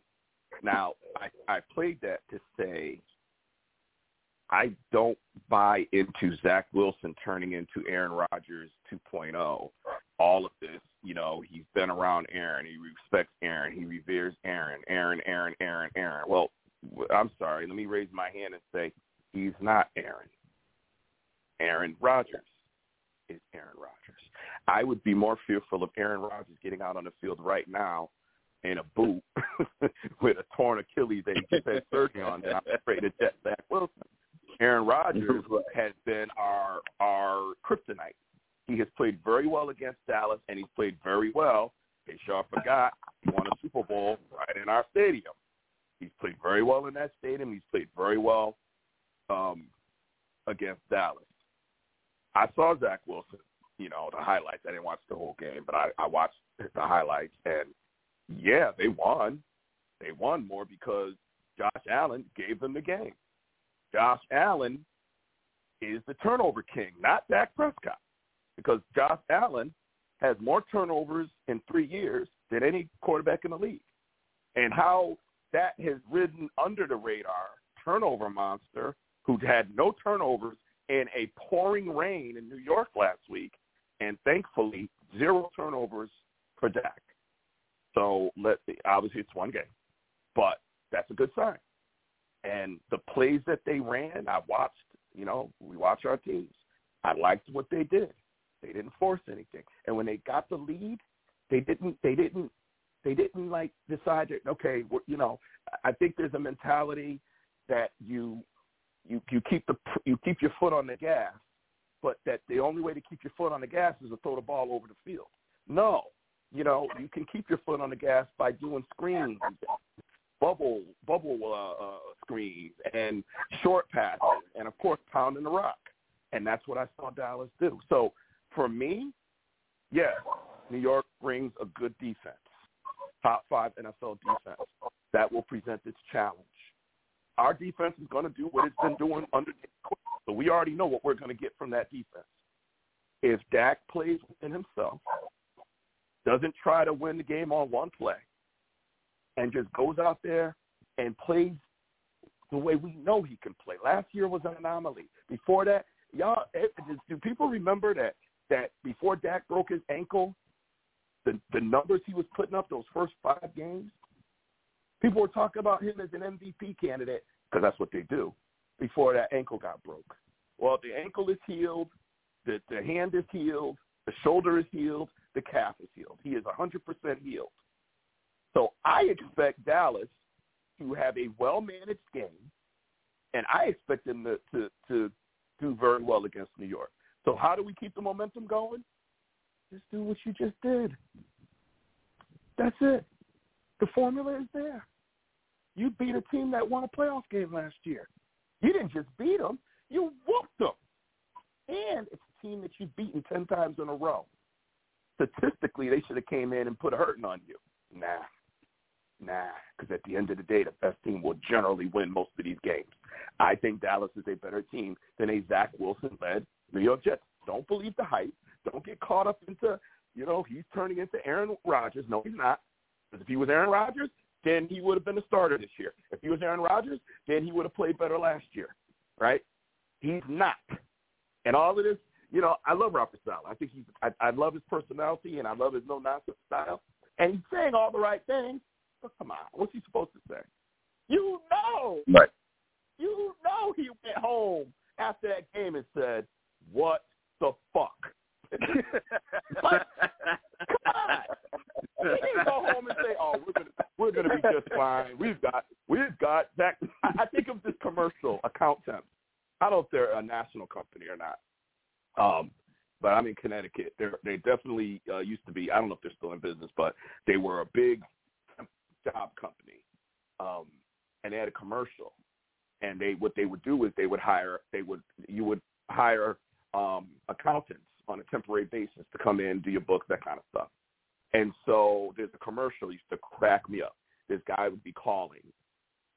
Now, I, I played that to say I don't buy into Zach Wilson turning into Aaron Rodgers 2.0. All of this, you know, he's been around Aaron. He respects Aaron. He reveres Aaron. Aaron, Aaron, Aaron, Aaron. Well, I'm sorry. Let me raise my hand and say he's not Aaron. Aaron Rodgers is Aaron Rodgers. I would be more fearful of Aaron Rodgers getting out on the field right now in a boot with a torn Achilles that he just had surgery on than I'm afraid of Jet Zach Wilson. Aaron Rodgers has been our our kryptonite. He has played very well against Dallas, and he's played very well. They sure forgot he won a Super Bowl right in our stadium. He's played very well in that stadium. He's played very well um, against Dallas. I saw Zach Wilson, you know, the highlights. I didn't watch the whole game, but I, I watched the highlights, and yeah, they won. They won more because Josh Allen gave them the game. Josh Allen is the turnover king, not Dak Prescott, because Josh Allen has more turnovers in three years than any quarterback in the league. And how that has ridden under the radar turnover monster who had no turnovers in a pouring rain in New York last week, and thankfully zero turnovers for Dak. So let obviously it's one game, but that's a good sign. And the plays that they ran, I watched. You know, we watch our teams. I liked what they did. They didn't force anything, and when they got the lead, they didn't. They didn't. They didn't like decide that okay, you know. I think there's a mentality that you you you keep the you keep your foot on the gas, but that the only way to keep your foot on the gas is to throw the ball over the field. No, you know you can keep your foot on the gas by doing screens, bubble bubble uh, uh, screens, and short passes, and of course pounding the rock. And that's what I saw Dallas do. So for me, yes, New York brings a good defense, top five NFL defense that will present its challenge our defense is going to do what it's been doing under so we already know what we're going to get from that defense. If Dak plays within himself, doesn't try to win the game on one play, and just goes out there and plays the way we know he can play. Last year was an anomaly. Before that, y'all, do people remember that that before Dak broke his ankle, the the numbers he was putting up those first five games, People were talking about him as an MVP candidate because that's what they do before that ankle got broke. Well, the ankle is healed, the, the hand is healed, the shoulder is healed, the calf is healed. He is 100% healed. So I expect Dallas to have a well-managed game, and I expect them to, to, to do very well against New York. So how do we keep the momentum going? Just do what you just did. That's it. The formula is there. You beat a team that won a playoff game last year. You didn't just beat them; you whooped them. And it's a team that you've beaten ten times in a row. Statistically, they should have came in and put a hurting on you. Nah, nah. Because at the end of the day, the best team will generally win most of these games. I think Dallas is a better team than a Zach Wilson-led New York Jets. Don't believe the hype. Don't get caught up into, you know, he's turning into Aaron Rodgers. No, he's not. Because if he was Aaron Rodgers, then he would have been a starter this year. If he was Aaron Rodgers, then he would have played better last year, right? He's not. And all of this, you know, I love Robert Saleh. I think he's, I, I love his personality and I love his no nonsense style. And he's saying all the right things. But come on, what's he supposed to say? You know, right? You know, he went home after that game and said, "What the fuck." like, come on. He go home and say, "Oh, we're gonna we're gonna be just fine. We've got we've got that." I, think of this commercial, Accountemps. I don't know if they're a national company or not, um, but I'm in Connecticut. They they definitely uh, used to be. I don't know if they're still in business, but they were a big job company, um, and they had a commercial. And they what they would do is they would hire they would you would hire um, accountants on a temporary basis to come in, do your books, that kind of stuff. And so there's a commercial used to crack me up. This guy would be calling,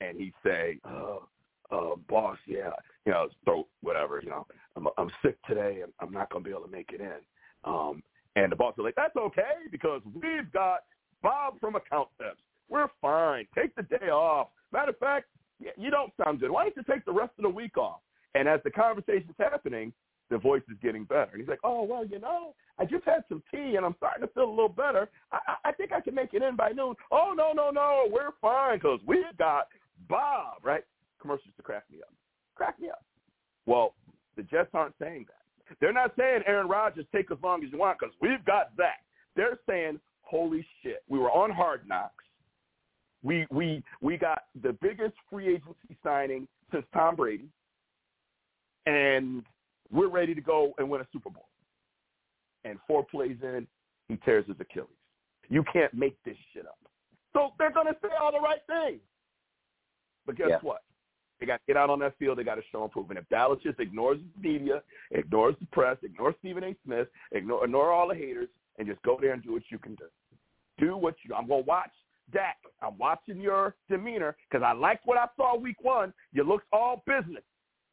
and he'd say, uh, uh, "Boss, yeah, you know, throat, whatever, you know, I'm I'm sick today, and I'm not gonna be able to make it in." Um, and the boss was like, "That's okay because we've got Bob from Accountemps. We're fine. Take the day off. Matter of fact, you don't sound good. Why don't you take the rest of the week off?" And as the conversation's happening, the voice is getting better. And he's like, oh, well, you know, I just had some tea and I'm starting to feel a little better. I, I think I can make it in by noon. Oh, no, no, no, we're fine because we've got Bob, right? Commercials to crack me up. Crack me up. Well, the Jets aren't saying that. They're not saying Aaron Rodgers, take as long as you want because we've got that. They're saying, holy shit, we were on Hard Knocks. We we we got the biggest free agency signing since Tom Brady, and we're ready to go and win a Super Bowl. And four plays in, he tears his Achilles. You can't make this shit up. So they're going to say all the right things. But guess Yeah. what? They got to get out on that field. They got to show improvement. If Dallas just ignores the media, ignores the press, ignores Stephen A. Smith, ignore, ignore all the haters, and just go there and do what you can do. Do what you. I'm going to watch Dak. I'm watching your demeanor because I liked what I saw week one. You looked all business.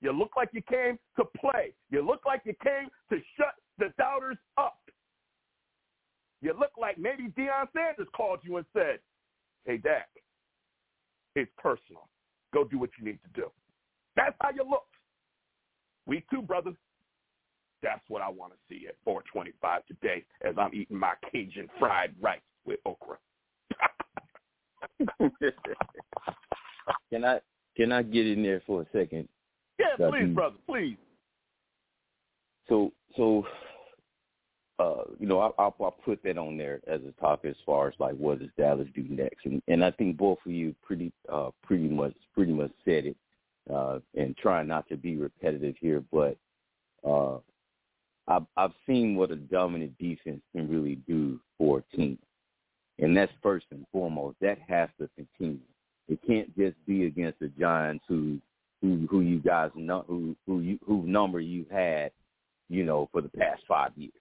You look like you came to play. You look like you came to shut the doubters up. You look like maybe Deion Sanders called you and said, hey, Dak, it's personal. Go do what you need to do. That's how you look. We two, brother. That's what I want to see at 425 today as I'm eating my Cajun fried rice with okra. can I can I get in there for a second? Yeah, Got please, you. brother, please. So so uh, you know, I, I'll, I'll put that on there as a topic as far as like what does Dallas do next, and and I think both of you pretty uh pretty much pretty much said it, uh, and trying not to be repetitive here, but uh, I've I've seen what a dominant defense can really do for a team, and that's first and foremost. That has to continue. It can't just be against the Giants who who who you guys know who who you who number you've had, you know, for the past five years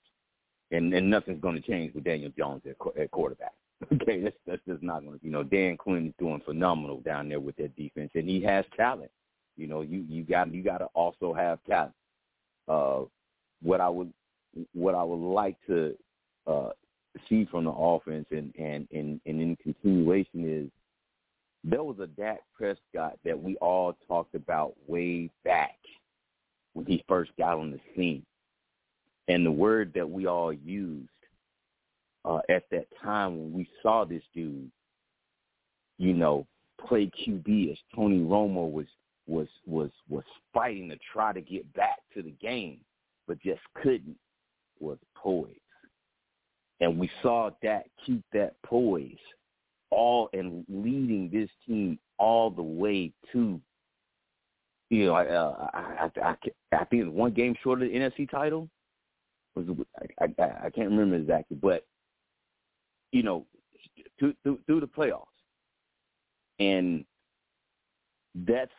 and and nothing's going to change with Daniel Jones at, at quarterback. Okay, that's that's just not going to. You know, Dan Quinn is doing phenomenal down there with that defense, and he has talent. You know, you you got you got to also have talent. Uh, what I would what I would like to uh, see from the offense and and and, and in continuation is there was a Dak Prescott that we all talked about way back when he first got on the scene and the word that we all used uh, at that time when we saw this dude, you know, play QB as Tony Romo was was was was fighting to try to get back to the game, but just couldn't, was poise. And we saw that keep that poise all and leading this team all the way to you know, I, uh, I, I, I think one game short of the NFC title. Was I, I, I can't remember exactly, but you know, through, through, through the playoffs, and that's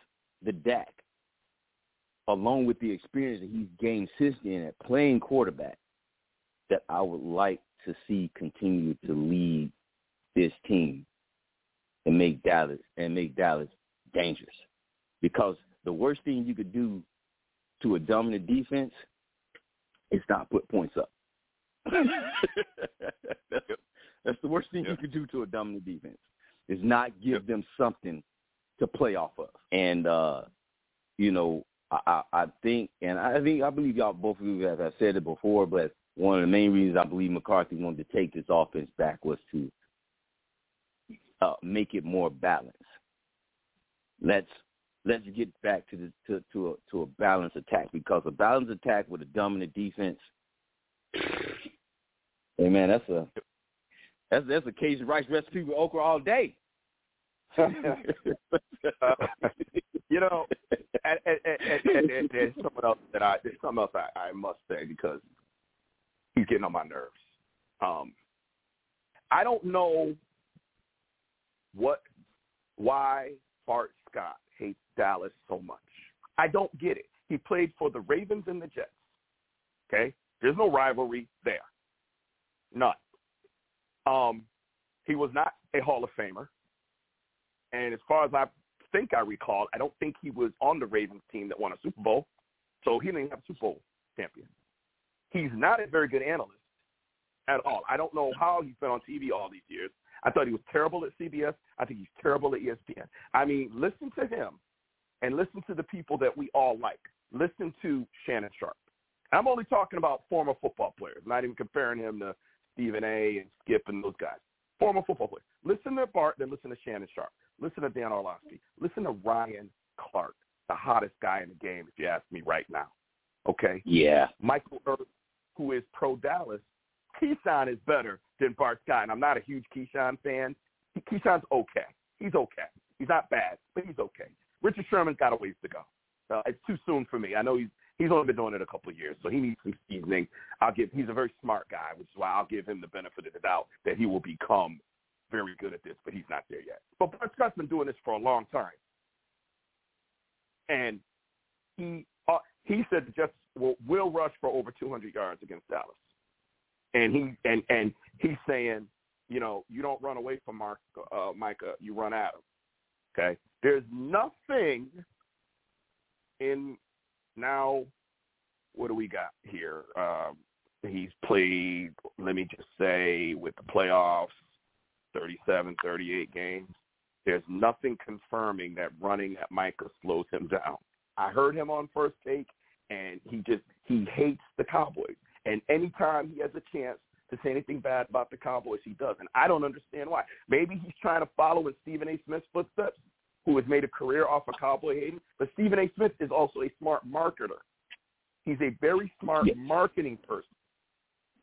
the Dak, along with the experience that he's gained since then at playing quarterback, that I would like to see continue to lead this team and make Dallas and make Dallas dangerous, because the worst thing you could do to a dominant defense is not put points up. That's the worst thing yeah. you could do to a dominant defense is not give them something to play off of. And uh, you know, I, I think, and I think I believe y'all both of you have said it before, but one of the main reasons I believe McCarthy wanted to take this offense back was to uh, make it more balanced. Let's let's get back to the to to a, to a balanced attack because a balanced attack with a dominant defense, hey man, that's a that's that's a Cajun rice recipe with okra all day. uh, you know, and, there's something else that I there's something else I, I must say because he's getting on my nerves. Um, I don't know what why Bart Scott hates Dallas so much. I don't get it. He played for the Ravens and the Jets. Okay? There's no rivalry there. None. Um, he was not a Hall of Famer. And as far as I think I recall, I don't think he was on the Ravens team that won a Super Bowl. So he didn't have a Super Bowl champion. He's not a very good analyst at all. I don't know how he's been on TV all these years. I thought he was terrible at CBS. I think he's terrible at ESPN. I mean, listen to him and listen to the people that we all like. Listen to Shannon Sharpe. I'm only talking about former football players, not even comparing him to Stephen A. and Skip and those guys. Former football players. Listen to Bart, then listen to Shannon Sharpe. Listen to Dan Orlovsky. Listen to Ryan Clark, the hottest guy in the game, if you ask me right now. Okay? Yeah. Michael Irvin, who is pro Dallas, Keyshawn is better than Bart Scott. And I'm not a huge Keyshawn fan. Keyshawn's okay. He's okay. He's not bad, but he's okay. Richard Sherman's got a ways to go. Uh, it's too soon for me. I know he's he's only been doing it a couple of years, so he needs some seasoning. I'll give. He's a very smart guy, which is why I'll give him the benefit of the doubt that he will become very good at this, but he's not there yet. But Bart Scott's been doing this for a long time, and he uh, he said the Jets will, will rush for over 200 yards against Dallas and he and and he's saying, you know, you don't run away from Mark uh, Micah, you run at him. Okay, there's nothing in now. What do we got here? Um, he's played. Let me just say, with the playoffs, 37, 38 games. There's nothing confirming that running at Micah slows him down. I heard him on first take, and he just he hates the Cowboys. And anytime he has a chance to say anything bad about the Cowboys, he does. And I don't understand why. Maybe he's trying to follow in Stephen A. Smith's footsteps, who has made a career off of Cowboy hating. But Stephen A. Smith is also a smart marketer. He's a very smart yes. marketing person.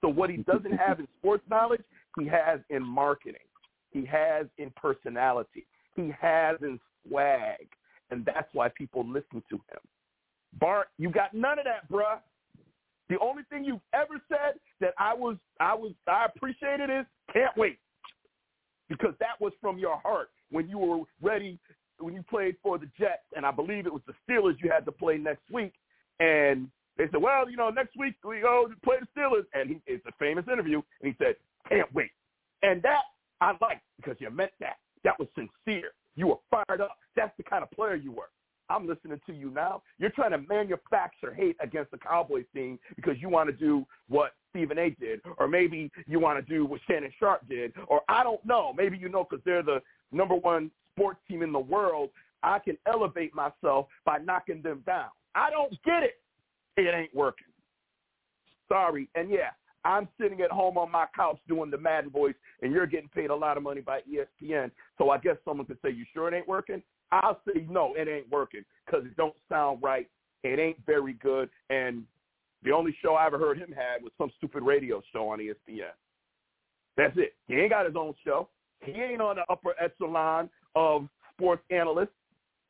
So what he doesn't have in sports knowledge, he has in marketing. He has in personality. He has in swag. And that's why people listen to him. Bart, you got none of that, bruh. The only thing you've ever said that I was I was I appreciated is can't wait. Because that was from your heart when you were ready when you played for the Jets and I believe it was the Steelers you had to play next week and they said, Well, you know, next week we go to play the Steelers and he it's a famous interview and he said, Can't wait. And that I liked because you meant that. That was sincere. You were fired up. That's the kind of player you were. I'm listening to you now. You're trying to manufacture hate against the Cowboys team because you want to do what Stephen A. did, or maybe you want to do what Shannon Sharpe did, or I don't know. Maybe you know because they're the number one sports team in the world. I can elevate myself by knocking them down. I don't get it. It ain't working. Sorry. And yeah, I'm sitting at home on my couch doing the Madden voice, and you're getting paid a lot of money by ESPN. So I guess someone could say, "You sure it ain't working?" I'll say no, it ain't working because it don't sound right. It ain't very good. And the only show I ever heard him had was some stupid radio show on ESPN. That's it. He ain't got his own show. He ain't on the upper echelon of sports analysts.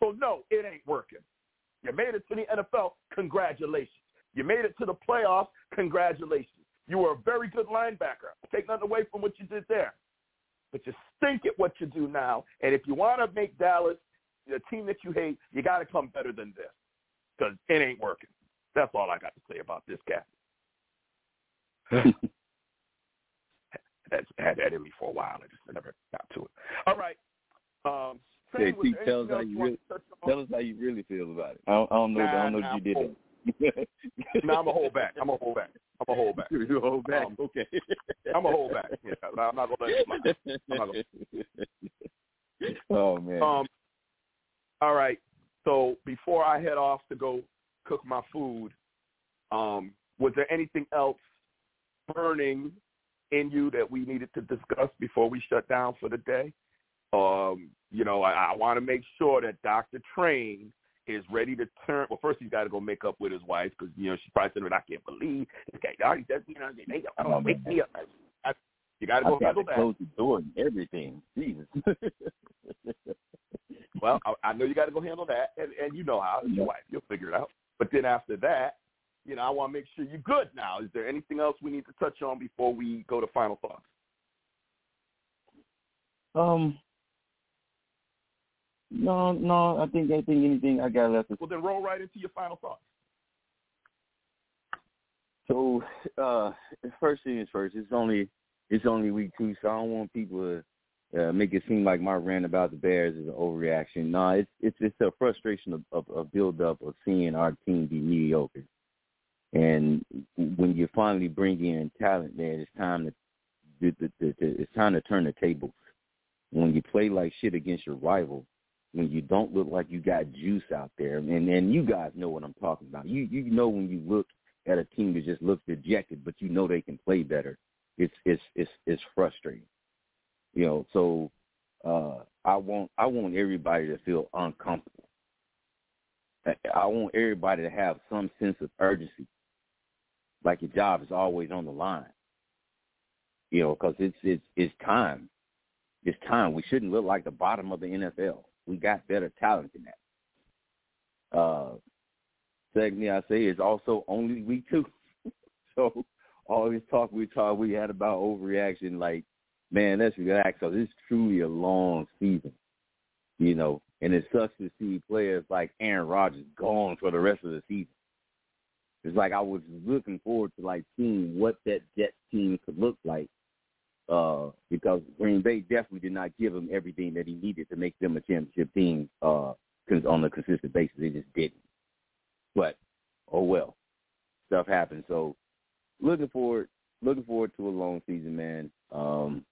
So no, it ain't working. You made it to the NFL. Congratulations. You made it to the playoffs. Congratulations. You were a very good linebacker. Take nothing away from what you did there. But you stink at what you do now. And if you want to make Dallas the team that you hate, you got to come better than this because it ain't working. That's all I got to say about this guy. That's had that in me for a while. I just never got to it. All right. Um, tell us how you really tell us how you really feel about it. I don't, I don't know. Nah, I don't know nah, if you did it. no, I'm a hold back. I'm a hold back. I'm a hold back. You hold back. Um, okay. I'm a hold back. Yeah, I'm not gonna let it slide. I'm not gonna. Oh man. Um. All right. So before I head off to go cook my food, um, was there anything else burning in you that we needed to discuss before we shut down for the day? Um, you know, I, I want to make sure that Dr. Train is ready to turn. Well, first he's got to go make up with his wife because you know she's probably saying, "I can't believe this guy. He does, you know, they, oh, wake me up." You got to go handle that. Close the door and everything. Jesus. well, I, I know you got to go handle that, and, and you know how it's your wife. You'll figure it out. But then after that, you know, I want to make sure you're good. Now, is there anything else we need to touch on before we go to final thoughts? Um, no, no. I think I think anything I got left. Is... Well, then roll right into your final thoughts. So, uh, first thing is first. It's only it's only week two, so I don't want people to uh, make it seem like my rant about the Bears is an overreaction. No, it's it's it's a frustration of, of, of build up of seeing our team be mediocre. And when you finally bring in talent, man, it's time to it's time to turn the tables. When you play like shit against your rival, when you don't look like you got juice out there. And and you guys know what I'm talking about. You you know when you look at a team that just looks dejected, but you know they can play better. It's it's it's it's frustrating. You know, so uh I want I want everybody to feel uncomfortable. I want everybody to have some sense of urgency, like your job is always on the line. You know, because it's it's it's time. It's time. We shouldn't look like the bottom of the NFL we got better talent than that. Uh, secondly, I say it's also only week two. so all this talk we talk we had about overreaction, like, man, let's relax. So this is truly a long season, you know, and it sucks to see players like Aaron Rodgers gone for the rest of the season. It's like I was looking forward to like seeing what that Jets team could look like uh, because Green Bay definitely did not give him everything that he needed to make them a championship team uh, on a consistent basis. They just didn't. But oh well, stuff happens. So looking forward, looking forward to a long season, man. Um,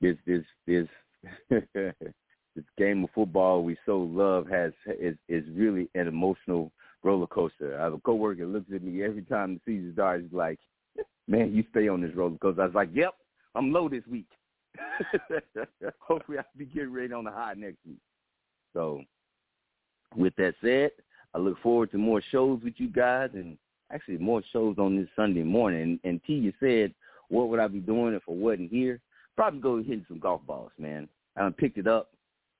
this this this this game of football we so love has is is really an emotional roller coaster. I have a coworker looks at me every time the season starts, he's like, "Man, you stay on this roller coaster." I was like, "Yep, I'm low this week. Hopefully, I'll be getting ready on the high next week. So, with that said, I look forward to more shows with you guys, and actually more shows on this Sunday morning. And, and T, you said, what would I be doing if I wasn't here? Probably go hitting some golf balls, man. I picked it up.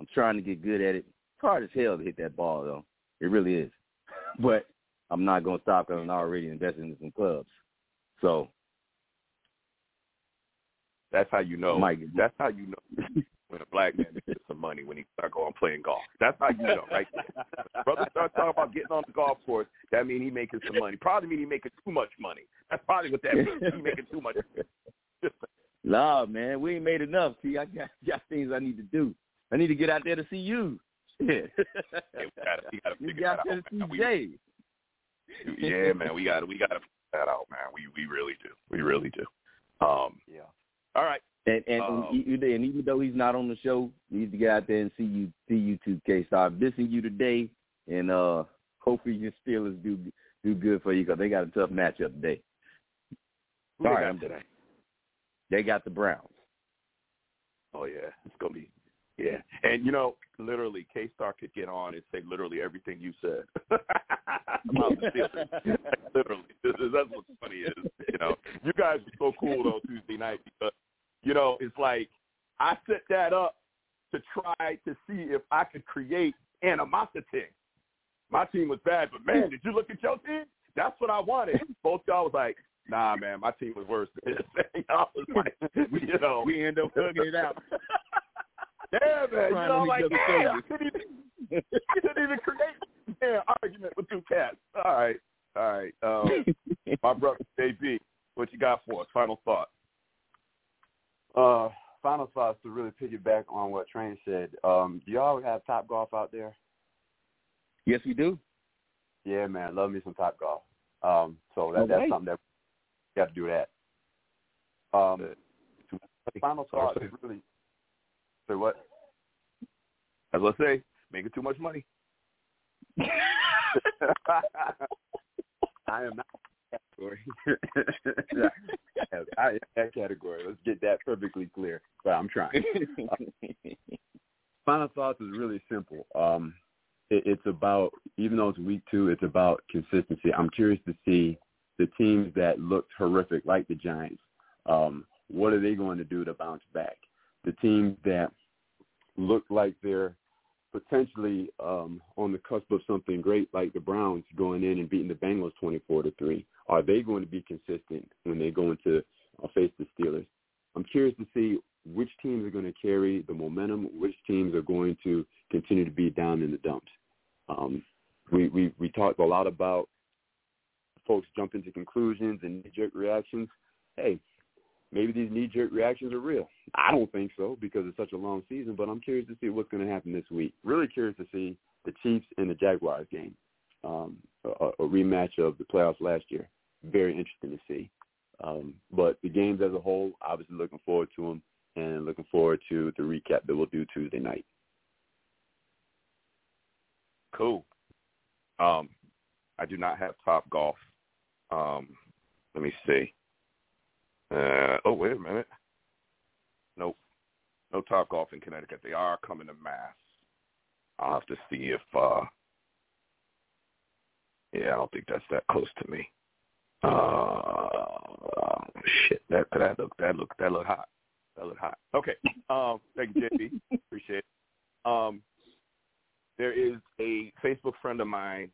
I'm trying to get good at it. It's hard as hell to hit that ball, though. It really is. but I'm not going to stop because I'm already invested in some clubs. So that's how you know. Mike, that's how you know when a black man gets some money when he start going playing golf. That's how you know, right? Brother start talking about getting on the golf course. That mean he making some money. Probably mean he making too much money. That's probably what that means. He making too much. nah, man, we ain't made enough. See, I got, got things I need to do. I need to get out there to see you. Yeah, we gotta, we gotta figure that out. Man. We, yeah, man, we got we got to figure that out, man. We we really do. We really do. Um, yeah. All right. And and, um, and, and even though he's not on the show, he needs to get out there and see you see you two K Star. Missing you today, and uh hopefully your Steelers do do good for you because they got a tough matchup today. Who Sorry, they got today? They got the Browns. Oh yeah, it's gonna be yeah. And you know, literally, K Star could get on and say literally everything you said about the Steelers. literally, that's what's funny is you know you guys are so cool though Tuesday night because you know, it's like I set that up to try to see if I could create animosity. My team was bad, but man, did you look at your team? That's what I wanted. Both y'all was like, nah, man, my team was worse than this. y'all was like, you know, we end up hugging it out. yeah, man. You know, like, yeah, I couldn't even, I couldn't even create an argument with two cats. All right, all right. Um, my brother JB, what you got for us? Final thought. Uh, final thoughts to really piggyback on what Train said. Um, do y'all have Top Golf out there? Yes, we do. Yeah, man, love me some Top Golf. Um, so that, Okay. that's something that we got to do that. Um, final Sorry, thoughts is really. Say what? As I say, making too much money. I am not category. I am that category. Let's get that perfectly clear. But I'm trying. Final thoughts is really simple. Um, it, it's about even though it's week two, it's about consistency. I'm curious to see the teams that looked horrific, like the Giants. Um, what are they going to do to bounce back? The teams that look like they're potentially um, on the cusp of something great, like the Browns going in and beating the Bengals 24 to three. Are they going to be consistent when they go into uh, face the Steelers? I'm curious to see which teams are going to carry the momentum, which teams are going to continue to be down in the dumps. Um, we, we we talked a lot about folks jumping to conclusions and knee-jerk reactions. Hey, maybe these knee-jerk reactions are real. I don't think so because it's such a long season, but I'm curious to see what's going to happen this week. Really curious to see the Chiefs and the Jaguars game, um, a, a rematch of the playoffs last year. Very interesting to see. Um, but the games as a whole, obviously looking forward to them and looking forward to the recap that we'll do Tuesday night. Cool. Um, I do not have Top Golf. Um, let me see. Uh, oh, wait a minute. Nope. No Top Golf in Connecticut. They are coming to Mass. I'll have to see if. uh Yeah, I don't think that's that close to me. Uh, shit, that that look that look that look hot. That look hot. Okay. Um, thank you, JB. Appreciate it. Um, there is a Facebook friend of mine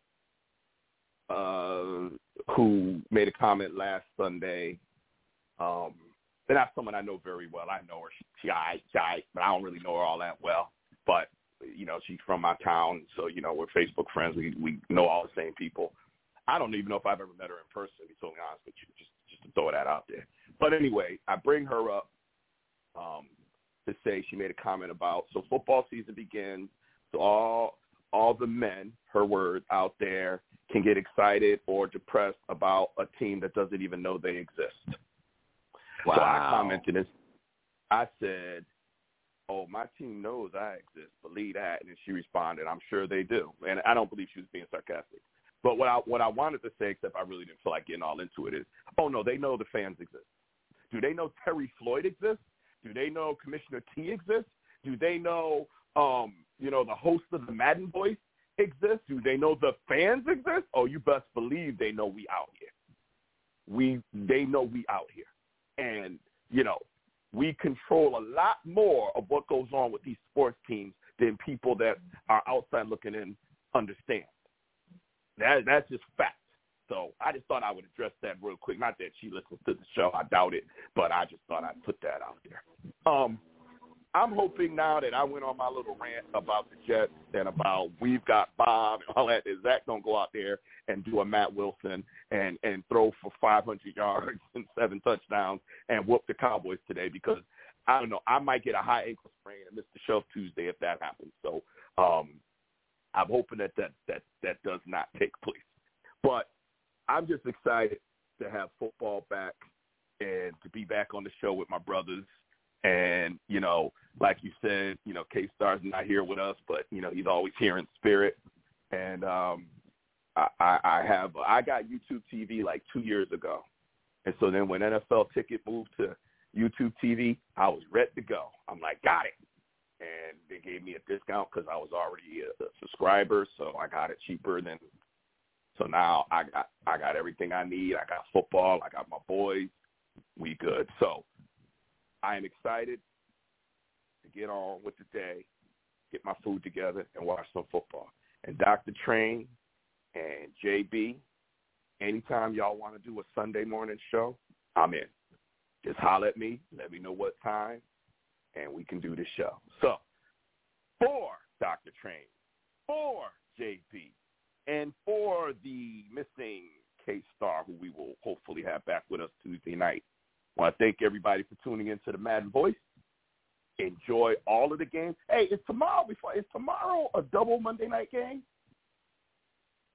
uh, who made a comment last Sunday. Um, and not someone I know very well. I know her. She, I, I, but I don't really know her all that well. But you know, she's from my town, so you know, we're Facebook friends. We we know all the same people. I don't even know if I've ever met her in person. To be totally honest with you, just just to throw that out there. But anyway, I bring her up um, to say she made a comment about so football season begins. So all all the men, her words out there, can get excited or depressed about a team that doesn't even know they exist. So I commented and I said, "Oh, my team knows I exist. Believe that." And she responded, "I'm sure they do." And I don't believe she was being sarcastic. But what I what I wanted to say, except I really didn't feel like getting all into it, is, "Oh no, they know the fans exist. Do they know Terry Floyd exists? Do they know Commissioner T exists? Do they know, um, you know, the host of the Madden Voice exists? Do they know the fans exist? Oh, you best believe they know we out here. We they know we out here, and you know, we control a lot more of what goes on with these sports teams than people that are outside looking in understand. That that's just fact. So I just thought I would address that real quick. Not that she listens to the show, I doubt it, but I just thought I'd put that out there. Um, I'm hoping now that I went on my little rant about the Jets and about we've got Bob and all that, that Zach don't go out there and do a Matt Wilson and and throw for 500 yards and seven touchdowns and whoop the Cowboys today because I don't know I might get a high ankle sprain and miss the show Tuesday if that happens. So um, I'm hoping that that that that does not take place. But I'm just excited to have football back and to be back on the show with my brothers. And, you know, like you said, you know, K Star's not here with us, but, you know, he's always here in spirit. And um I, I, I have I got YouTube TV like two years ago. And so then when NFL ticket moved to YouTube TV, I was ready to go. I'm like, got it. And they gave me a discount because I was already a, a subscriber, so I got it cheaper than so now I got I got everything I need. I got football. I got my boys. We good. So I am excited. To get on with the day, get my food together, and watch some football. And Dr. Train and JB, anytime y'all want to do a Sunday morning show, I'm in. Just holler at me. Let me know what time, and we can do the show. So, for Dr. Train, for JB, and for the missing K-Star, who we will hopefully have back with us Tuesday night, want to thank everybody for tuning in to the Madden Voice. Enjoy all of the games. Hey, is tomorrow before is tomorrow a double Monday night game?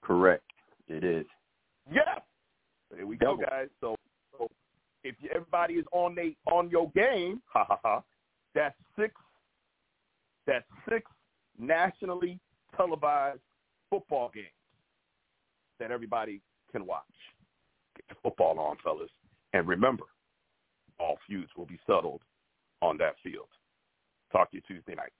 Correct. It is. Yes. There we go, guys. So, so if you, everybody is on they on your game, ha ha ha, that's six. That's six nationally televised football games that everybody can watch. Get the football on, fellas, and remember, all feuds will be settled on that field. Talk to you Tuesday night.